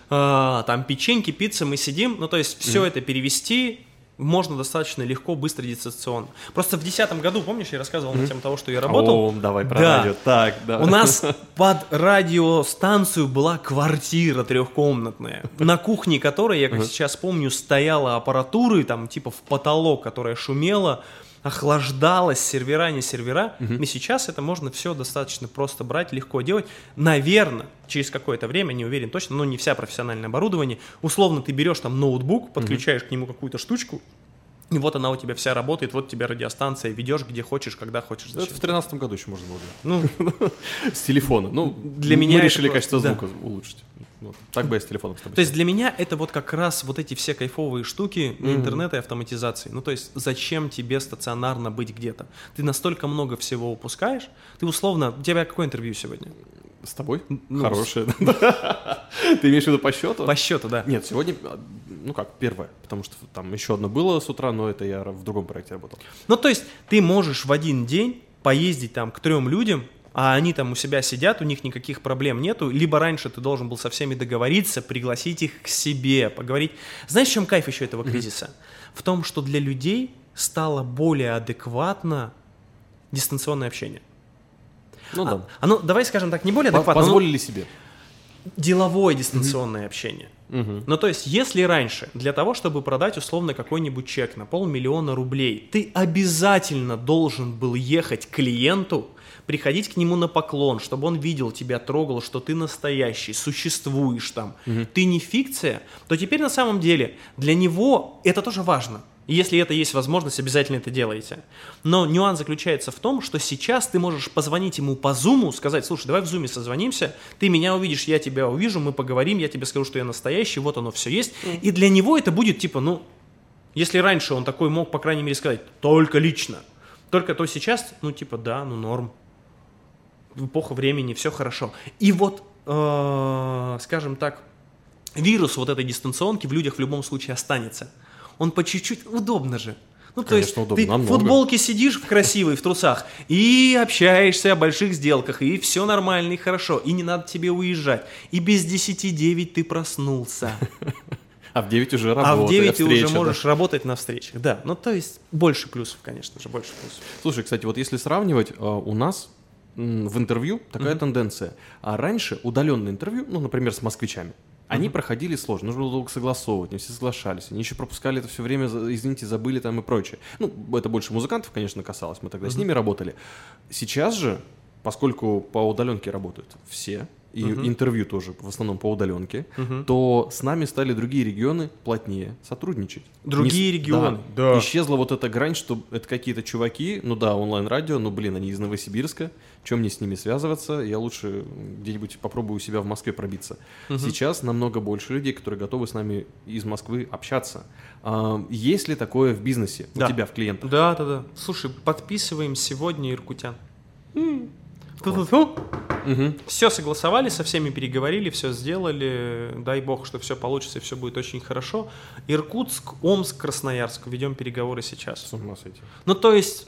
А, Там печеньки, пицца, мы сидим. Ну, то есть, все это перевести можно достаточно легко, быстро, дистанционно. Просто в 2010 году, помнишь, я рассказывал на тему того, что я работал? О, давай про Да. радио. Так, да. У нас под радиостанцию была квартира трехкомнатная, на кухне которой, я как сейчас помню, стояла аппаратура, там типа в потолок, которая шумела, охлаждалась, сервера, не сервера. И сейчас это можно все достаточно просто брать, легко делать. Наверное, через какое-то время, не уверен точно, но не вся профессиональное оборудование. Условно, ты берешь там ноутбук, подключаешь к нему какую-то штучку, и вот она у тебя вся работает, вот у тебя радиостанция, ведешь где хочешь, когда хочешь. Это зачем. в тринадцатом году еще можно было. Ну, С телефона. Ну, Для меня это решили качество звука улучшить. Вот. Так бы я с телефоном с тобой. То есть для меня это вот как раз вот эти все кайфовые штуки интернета и автоматизации. Ну то есть зачем тебе стационарно быть где-то? Ты настолько много всего упускаешь. Ты условно, у тебя какое интервью сегодня? С тобой? Ну, Хорошее. Ты имеешь в виду по счету? По счету, да. Нет, сегодня, а, ну как, первое, потому что там еще одно было с утра, но это я в другом проекте работал. Ну то есть ты можешь в один день поездить там к трем людям, а они там у себя сидят, у них никаких проблем нету, либо раньше ты должен был со всеми договориться, пригласить их к себе, поговорить. Знаешь, в чем кайф еще этого кризиса? В том, что для людей стало более адекватно дистанционное общение. Ну да. А, оно, давай скажем так, не более адекватно, Позволили себе. деловое дистанционное общение. Мгм. Ну, то есть, если раньше для того, чтобы продать условно какой-нибудь чек на полмиллиона рублей, ты обязательно должен был ехать к клиенту, приходить к нему на поклон, чтобы он видел тебя, трогал, что ты настоящий, существуешь там, ты не фикция, то теперь на самом деле для него это тоже важно. И если это есть возможность, обязательно это делайте. Но нюанс заключается в том, что сейчас ты можешь позвонить ему по зуму, сказать, слушай, давай в зуме созвонимся, ты меня увидишь, я тебя увижу, мы поговорим, я тебе скажу, что я настоящий, вот оно все есть. И для него это будет типа, ну, если раньше он такой мог, по крайней мере, сказать, только лично, только то сейчас, ну, типа, да, ну, норм. Эпоха времени, все хорошо. И вот, э, скажем так, вирус вот этой дистанционки в людях в любом случае останется. Он по чуть-чуть, удобно же. Ну, то Конечно, есть удобно, ты в намного. футболке сидишь в красивой, в трусах, и общаешься о больших сделках, и все нормально, и хорошо, и не надо тебе уезжать. И без 10-9 ты проснулся. А в 9 уже работа. А в 9 ты уже встреча, да. можешь работать на встречах. Да, ну то есть больше плюсов, конечно же, больше плюсов. Слушай, кстати, вот если сравнивать, а, у нас в интервью такая тенденция. А раньше удаленные интервью, ну, например, с москвичами, они проходили сложно, нужно было долго согласовывать, не все соглашались, они еще пропускали это все время, извините, забыли там и прочее. Ну, это больше музыкантов, конечно, касалось, мы тогда с ними работали. Сейчас же, поскольку по удаленке работают все, и Мгм. интервью тоже в основном по удаленке, Мгм. то с нами стали другие регионы плотнее сотрудничать. Другие Не регионы, Да. да. Исчезла вот эта грань, что это какие-то чуваки, ну да, онлайн-радио, но, блин, они из Новосибирска, чем мне с ними связываться? Я лучше где-нибудь попробую у себя в Москве пробиться. Мгм. Сейчас намного больше людей, которые готовы с нами из Москвы общаться. А, есть ли такое в бизнесе Да. у тебя в клиентах? Да, да, да. Слушай, подписываем сегодня иркутян. Фу-фу-фу. Мгм. Все согласовали, со всеми переговорили, все сделали. Дай бог, что все получится и все будет очень хорошо. Иркутск, Омск, Красноярск. Ведем переговоры сейчас. С ума сойти. Ну, то есть,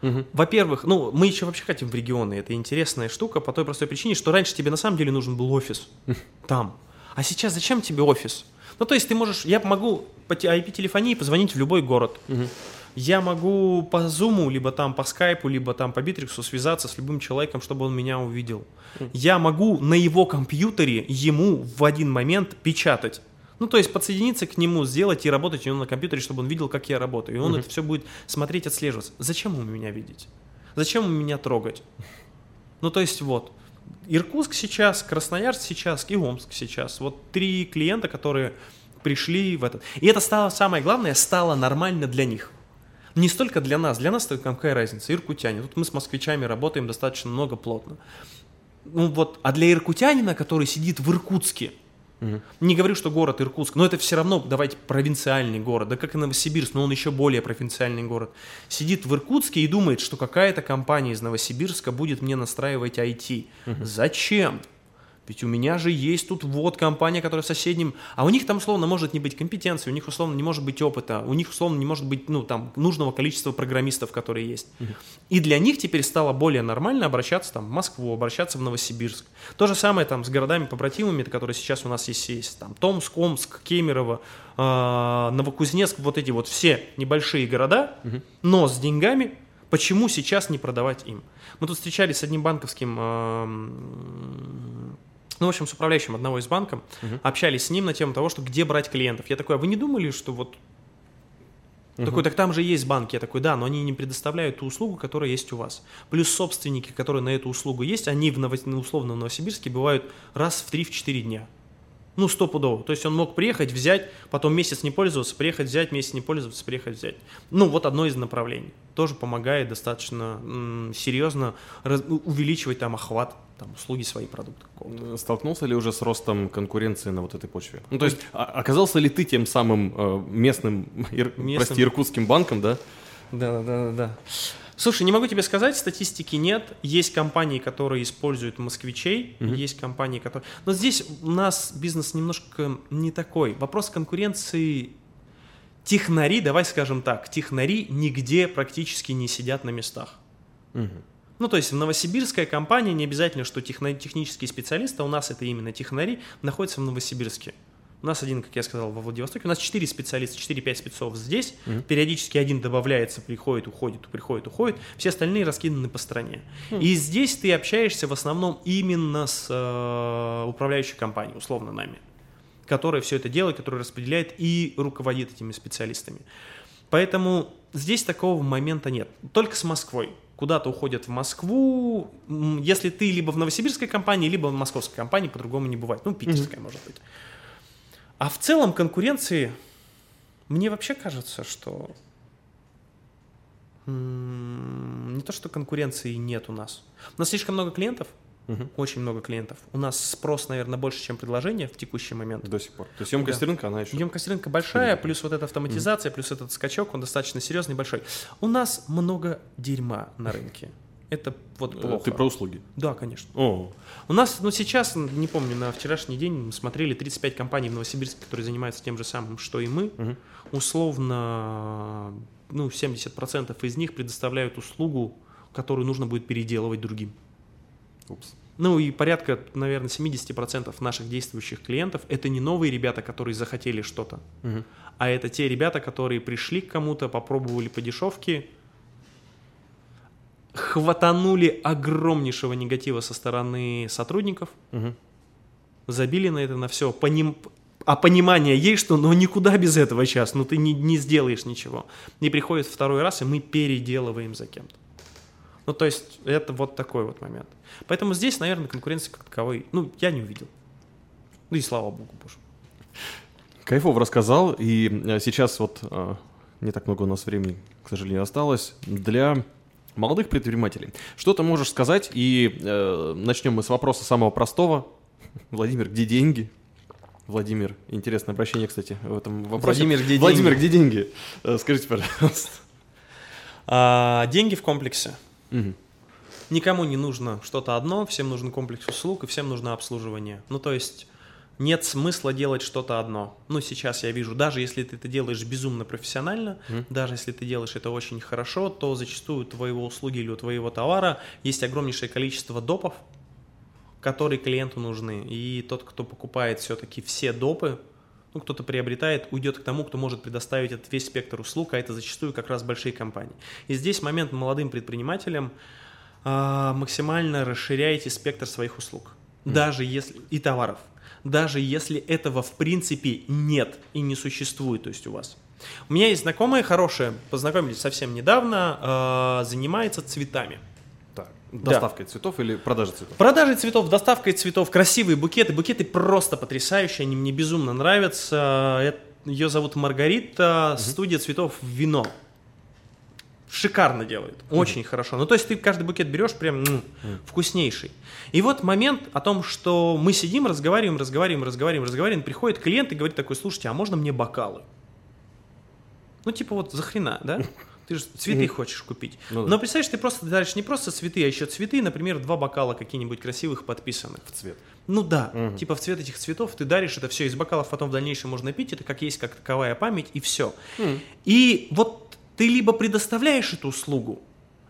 Мгм. во-первых, ну, мы еще вообще хотим в регионы. Это интересная штука по той простой причине, что раньше тебе на самом деле нужен был офис там. А сейчас зачем тебе офис? Ну, то есть ты можешь, я могу по те- IP-телефонии позвонить в любой город. Мгм. Я могу по Zoom, либо там по скайпу, либо там по Битриксу связаться с любым человеком, чтобы он меня увидел. Я могу на его компьютере ему в один момент печатать. Ну, то есть подсоединиться к нему, сделать и работать у него на компьютере, чтобы он видел, как я работаю. И он Мгм. это все будет смотреть, отслеживаться. Зачем ему меня видеть? Зачем ему меня трогать? Ну, то есть вот. Иркутск сейчас, Красноярск сейчас и Омск сейчас. Вот три клиента, которые пришли в этот. И это стало, самое главное, стало нормально для них. Не столько для нас. Для нас это какая разница? Иркутяне. Тут мы с москвичами работаем достаточно много, плотно. Ну вот, а для иркутянина, который сидит в Иркутске, Мгм. не говорю, что город Иркутск, но это все равно, давайте, провинциальный город, да как и Новосибирск, но он еще более провинциальный город. Сидит в Иркутске и думает, что какая-то компания из Новосибирска будет мне настраивать IT. Зачем? Ведь у меня же есть тут вот компания, которая в соседнем... А у них там условно может не быть компетенции, у них условно не может быть опыта, у них условно не может быть ну, там, нужного количества программистов, которые есть. И для них теперь стало более нормально обращаться там, в Москву, обращаться в Новосибирск. То же самое там с городами-побратимами, которые сейчас у нас есть, есть там Томск, Омск, Кемерово, а, Новокузнецк, вот эти вот все небольшие города, но с деньгами, почему сейчас не продавать им? Мы тут встречались с одним банковским ам, ну, в общем, с управляющим одного из банков, общались с ним на тему того, что где брать клиентов. Я такой, а вы не думали, что вот такой, так там же есть банки. Я такой, да, но они не предоставляют ту услугу, которая есть у вас. Плюс собственники, которые на эту услугу есть, они в Ново- ну, условно в Новосибирске бывают раз в 3-4 дня. Ну, стопудово. То есть он мог приехать, взять, потом месяц не пользоваться, приехать, взять, месяц не пользоваться, приехать, взять. Ну, вот одно из направлений. Тоже помогает достаточно серьезно раз- увеличивать там охват там, услуги свои продукты какого-то. Столкнулся ли уже с ростом конкуренции на вот этой почве? Ну, то есть, а- оказался ли ты тем самым э, местным, ир- Местным. прости, иркутским банком, да? Да, да, да, да. Слушай, не могу тебе сказать, статистики нет. Есть компании, которые используют москвичей, Мгм. есть компании, которые... Но здесь у нас бизнес немножко не такой. Вопрос конкуренции... Технари, давай скажем так, технари нигде практически не сидят на местах. Мгм. Ну, то есть в Новосибирская компания, не обязательно, что техно- технические специалисты, а у нас это именно технари, находятся в Новосибирске. У нас один, как я сказал, во Владивостоке. У нас 4 специалиста, 4-5 спецов здесь. Мгм. Периодически один добавляется, приходит, уходит, приходит, уходит. Все остальные раскиданы по стране. Хм. И здесь ты общаешься в основном именно с э, управляющей компанией, условно нами, которая все это делает, которая распределяет и руководит этими специалистами. Поэтому здесь такого момента нет. Только с Москвой. Куда-то уходят в Москву. Если ты либо в новосибирской компании, либо в московской компании, по-другому не бывает. Ну, питерская, может быть. А в целом конкуренции, мне вообще кажется, что не то, что конкуренции нет у нас. У нас слишком много клиентов, Мгм. очень много клиентов. У нас спрос, наверное, больше, чем предложение в текущий момент. До сих пор. То есть емкость Да. рынка, она еще... Емкость рынка большая, плюс вот эта автоматизация, плюс этот скачок, он достаточно серьезный, большой. У нас много дерьма на рынке. Это вот Э, плохо. Ты про услуги. Да, конечно. О, У нас, ну сейчас, не помню, на вчерашний день мы смотрели 35 компаний в Новосибирске, которые занимаются тем же самым, что и мы. Мгм. Условно, ну, 70% из них предоставляют услугу, которую нужно будет переделывать другим. Упс. Ну и порядка, наверное, 70% наших действующих клиентов это не новые ребята, которые захотели что-то, Мгм. а это те ребята, которые пришли к кому-то, попробовали по дешевке, хватанули огромнейшего негатива со стороны сотрудников, Мгм. забили на это на все, а понимание есть, что ну никуда без этого сейчас, ну ты не, не сделаешь ничего. И приходит второй раз, и мы переделываем за кем-то. Ну, то есть, это вот такой вот момент. Поэтому здесь, наверное, конкуренции как таковой, ну, я не увидел. Ну и слава богу, боже. Кайфов рассказал, и э, сейчас вот э, не так много у нас времени, к сожалению, осталось для молодых предпринимателей. Что ты можешь сказать? И э, начнем мы с вопроса самого простого. Владимир, где деньги? Владимир, интересное обращение, кстати, в этом вопросе. Владимир, где Владимир, деньги? где деньги? Э, Скажите, пожалуйста. А, деньги в комплексе. Мгм. Никому не нужно что-то одно, всем нужен комплекс услуг и всем нужно обслуживание. Ну, то есть нет смысла делать что-то одно. Ну, сейчас я вижу, даже если ты это делаешь безумно профессионально, даже если ты делаешь это очень хорошо, то зачастую у твоего услуги или у твоего товара есть огромнейшее количество допов, которые клиенту нужны. И тот, кто покупает все-таки все допы, ну, кто-то приобретает, уйдет к тому, кто может предоставить этот весь спектр услуг, а это зачастую как раз большие компании. И здесь момент молодым предпринимателям а, максимально расширяйте спектр своих услуг, даже если и товаров, даже если этого в принципе нет и не существует, то есть у вас. У меня есть знакомая хорошая, познакомились совсем недавно, а, занимается цветами. Доставкой цветов или продажей цветов? Продажей цветов, доставкой цветов, красивые букеты. Букеты просто потрясающие, они мне безумно нравятся. Ее зовут Маргарита, студия цветов «Вино». Шикарно делает, очень хорошо. Ну, то есть ты каждый букет берешь прям м, вкуснейший. И вот момент о том, что мы сидим, разговариваем, разговариваем, разговариваем, разговариваем, приходит клиент и говорит такой, слушайте, а можно мне бокалы? Ну, типа вот захрена, да? Ты же цветы хочешь купить. Ну да. Но представляешь, ты просто даришь не просто цветы, а еще цветы, например, два бокала какие-нибудь красивых подписанных. В цвет. Ну да, типа в цвет этих цветов ты даришь это все из бокалов, потом в дальнейшем можно пить, это как есть как таковая память и все. И вот ты либо предоставляешь эту услугу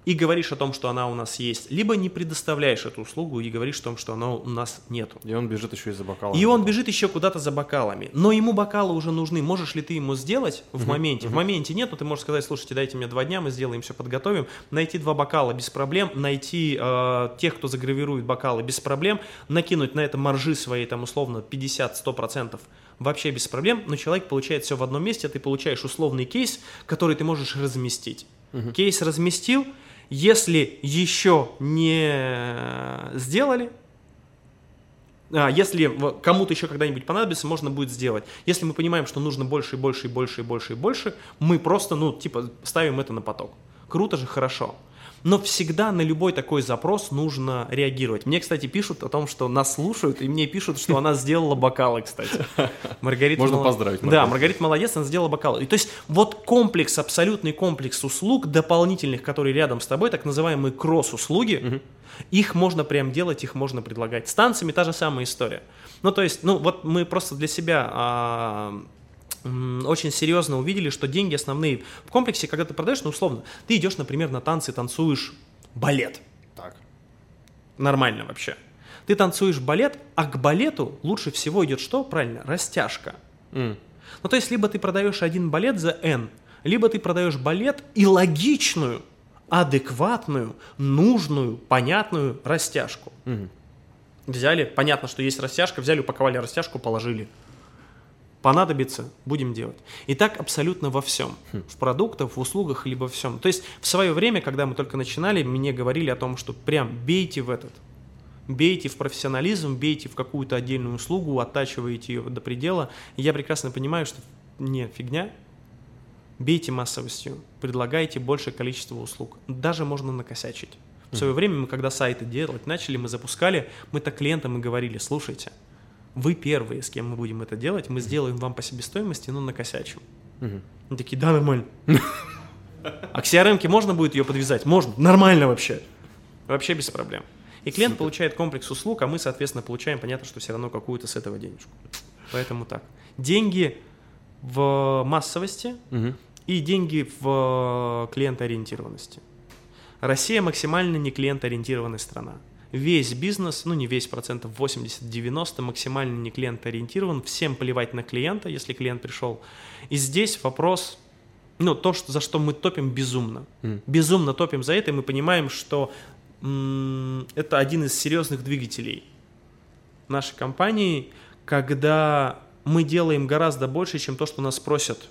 и говоришь о том, что она у нас есть, либо не предоставляешь эту услугу и говоришь о том, что она у нас нету. И он бежит еще из-за бокала. И он бежит еще куда-то за бокалами. Но ему бокалы уже нужны. Можешь ли ты ему сделать в моменте? В моменте нет, но ты можешь сказать, слушайте, дайте мне два дня, мы сделаем все, подготовим. Найти два бокала без проблем, найти э, тех, кто загравирует бокалы без проблем, накинуть на это маржи свои, там, условно, 50-100%, вообще без проблем, но человек получает все в одном месте, а ты получаешь условный кейс, который ты можешь разместить. Кейс разместил, если еще не сделали, а, если кому-то еще когда-нибудь понадобится, можно будет сделать. Если мы понимаем, что нужно больше и больше и больше и больше и больше, мы просто, ну, типа, ставим это на поток. Круто же, хорошо. Но всегда на любой такой запрос нужно реагировать. Мне, кстати, пишут о том, что нас слушают, и мне пишут, что она сделала бокалы, кстати. Маргарита Можно мол- поздравить, Да, Маргарита. Маргарита молодец, она сделала бокалы. И то есть вот комплекс, абсолютный комплекс услуг дополнительных, которые рядом с тобой, так называемые кросс-услуги, их можно прям делать, их можно предлагать. С танцами та же самая история. Ну, то есть, ну, вот мы просто для себя а, очень серьезно увидели, что деньги основные в комплексе, когда ты продаешь, ну, условно, ты идешь, например, на танцы, танцуешь балет. Так. Нормально вообще. Ты танцуешь балет, а к балету лучше всего идет что? Правильно, растяжка. М. Ну, то есть, либо ты продаешь один балет за N, либо ты продаешь балет и логичную, адекватную, нужную, понятную растяжку. Взяли, понятно, что есть растяжка, взяли, упаковали растяжку, положили. Понадобится, будем делать. И так абсолютно во всем. В продуктах, в услугах, либо во всем. То есть в свое время, когда мы только начинали, мне говорили о том, что прям бейте в этот. Бейте в профессионализм, бейте в какую-то отдельную услугу, оттачиваете ее до предела. И я прекрасно понимаю, что не фигня. Бейте массовостью, предлагайте большее количество услуг. Даже можно накосячить. В свое время мы, когда сайты делать начали, мы запускали, мы так клиентам и говорили, слушайте, вы первые, с кем мы будем это делать, мы сделаем вам по себестоимости, но накосячим. Они такие, да, нормально. А к CRM можно будет ее подвязать? Можно. Нормально вообще. Вообще без проблем. И клиент получает комплекс услуг, а мы, соответственно, получаем, понятно, что все равно какую-то с этого денежку. Поэтому так. Деньги в массовости Мгм. и деньги в клиентоориентированности. Россия максимально не клиентоориентированная страна. Весь бизнес, ну не весь, процентов 80-90 максимально не клиентоориентирован. Всем плевать на клиента, если клиент пришел. И здесь вопрос, ну то, что, за что мы топим безумно. Безумно топим за это, и мы понимаем, что м, это один из серьезных двигателей нашей компании, когда мы делаем гораздо больше, чем то, что нас просят.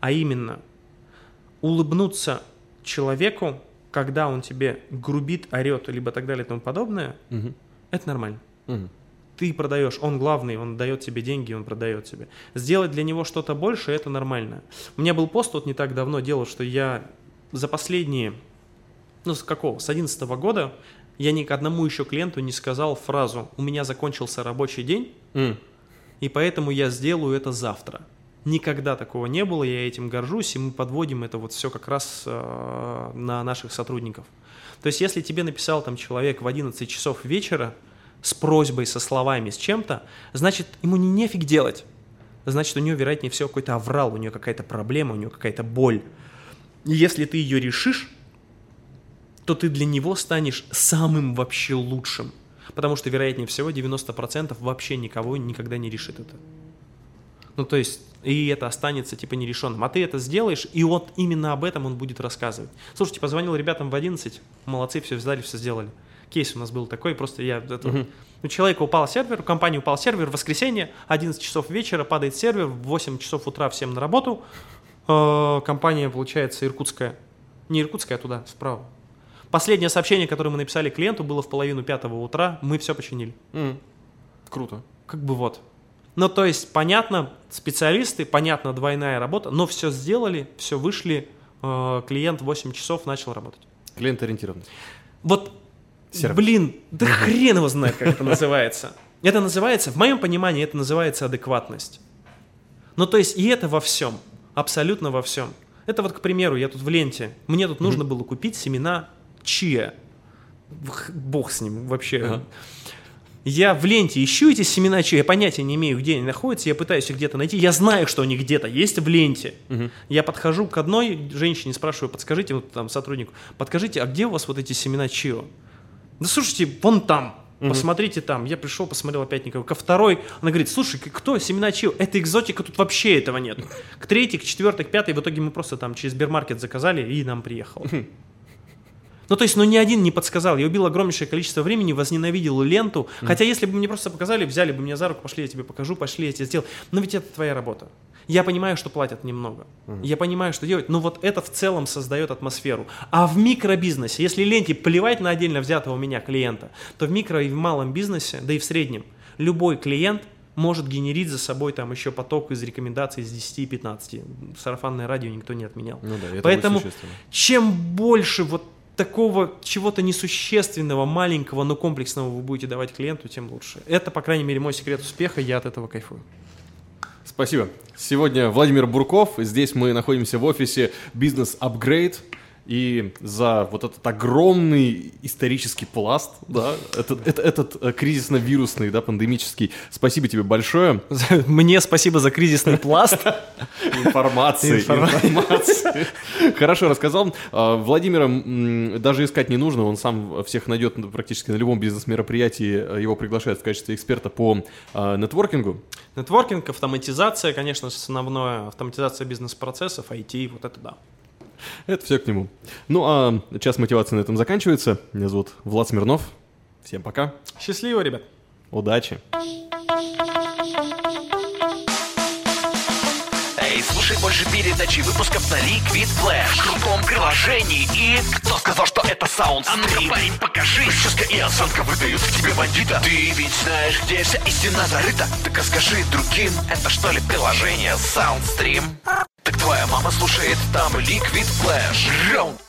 А именно, улыбнуться человеку когда он тебе грубит, орет, либо так далее и тому подобное, Мгм. это нормально. Мгм. Ты продаешь, он главный, он дает тебе деньги, он продает тебе. Сделать для него что-то больше, это нормально. У меня был пост вот не так давно делал, что я за последние, ну с какого, с 11 года, я ни к одному еще клиенту не сказал фразу «у меня закончился рабочий день, М. и поэтому я сделаю это завтра». Никогда такого не было, я этим горжусь, и мы подводим это вот все как раз э, на наших сотрудников. То есть, если тебе написал там человек в 11 часов вечера с просьбой, со словами, с чем-то, значит, ему не нефиг делать. Значит, у него, вероятнее всего, какой-то аврал, у него какая-то проблема, у него какая-то боль. И если ты ее решишь, то ты для него станешь самым вообще лучшим. Потому что, вероятнее всего, 90% вообще никого никогда не решит это. Ну, то есть, и это останется, типа, нерешенным. А ты это сделаешь, и вот именно об этом он будет рассказывать. Слушайте, позвонил ребятам в 11, молодцы, все сдали, все сделали. Кейс у нас был такой, просто я... это- У человека упал сервер, у компании упал сервер, в воскресенье, 11 часов вечера падает сервер, в 8 часов утра всем на работу. Э, Компания, получается, иркутская. Не иркутская, а туда, вправо. Последнее сообщение, которое мы написали клиенту, было в половину пятого утра, мы все починили. М. Круто. Как бы вот. Ну, то есть, понятно, специалисты, понятно, двойная работа, но все сделали, все вышли, э, клиент в 8 часов начал работать. Клиент-ориентированность. Вот, Сервис. блин, да хрен его знает, как это называется. Это называется, в моем понимании, это называется адекватность. Ну, то есть, и это во всем, абсолютно во всем. Это вот, к примеру, я тут в ленте, мне тут нужно было купить семена чия. Х- Бог с ним вообще. Ага. Я в ленте ищу эти семена чия, я понятия не имею, где они находятся, я пытаюсь их где-то найти, я знаю, что они где-то есть в ленте. Я подхожу к одной женщине, спрашиваю, подскажите, вот там сотруднику, подскажите, а где у вас вот эти семена чио? Да слушайте, вон там, посмотрите там. Я пришел, посмотрел опять никого. Ко второй, она говорит, слушай, кто семена чио? Это экзотика, тут вообще этого нет. К третьей, к четвертой, к пятой, в итоге мы просто там через Сбермаркет заказали и нам приехало. Ну, то есть, ну, ни один не подсказал. Я убил огромнейшее количество времени, возненавидел ленту. Хотя, если бы мне просто показали, взяли бы меня за руку, пошли, я тебе покажу, пошли, я тебе сделал. Но ведь это твоя работа. Я понимаю, что платят немного. Я понимаю, что делать. Но вот это в целом создает атмосферу. А в микробизнесе, если ленте плевать на отдельно взятого у меня клиента, то в микро и в малом бизнесе, да и в среднем, любой клиент может генерить за собой там еще поток из рекомендаций из 10 и 15. Сарафанное радио никто не отменял. Ну да, это Поэтому чем больше вот такого чего-то несущественного, маленького, но комплексного вы будете давать клиенту, тем лучше. Это, по крайней мере, мой секрет успеха, я от этого кайфую. Спасибо. Сегодня Владимир Бурков. Здесь мы находимся в офисе Business Upgrade. И за вот этот огромный исторический пласт, да, этот, это- этот э, кризисно-вирусный, да, пандемический, спасибо тебе большое. Мне спасибо за кризисный пласт. Информации. Информации. Хорошо рассказал. А, Владимира даже искать не нужно, он сам всех найдет практически на любом бизнес-мероприятии, его приглашают в качестве эксперта по а, нетворкингу. Нетворкинг, автоматизация, конечно, основное, автоматизация бизнес-процессов, IT, вот это да. Это все к нему. Ну а час мотивации на этом заканчивается. Меня зовут Влад Смирнов. Всем пока. Счастливо, ребят. Удачи. Больше передачи выпусков на Liquid Flash. В крутом приложении и... Кто сказал, что это саунд А ну парень, покажи. Прическа и осанка выдают к тебе бандита. Ты ведь знаешь, где вся истина зарыта. Так а скажи другим, это что ли приложение Soundstream? Так твоя мама слушает там Liquid Flash. Раунд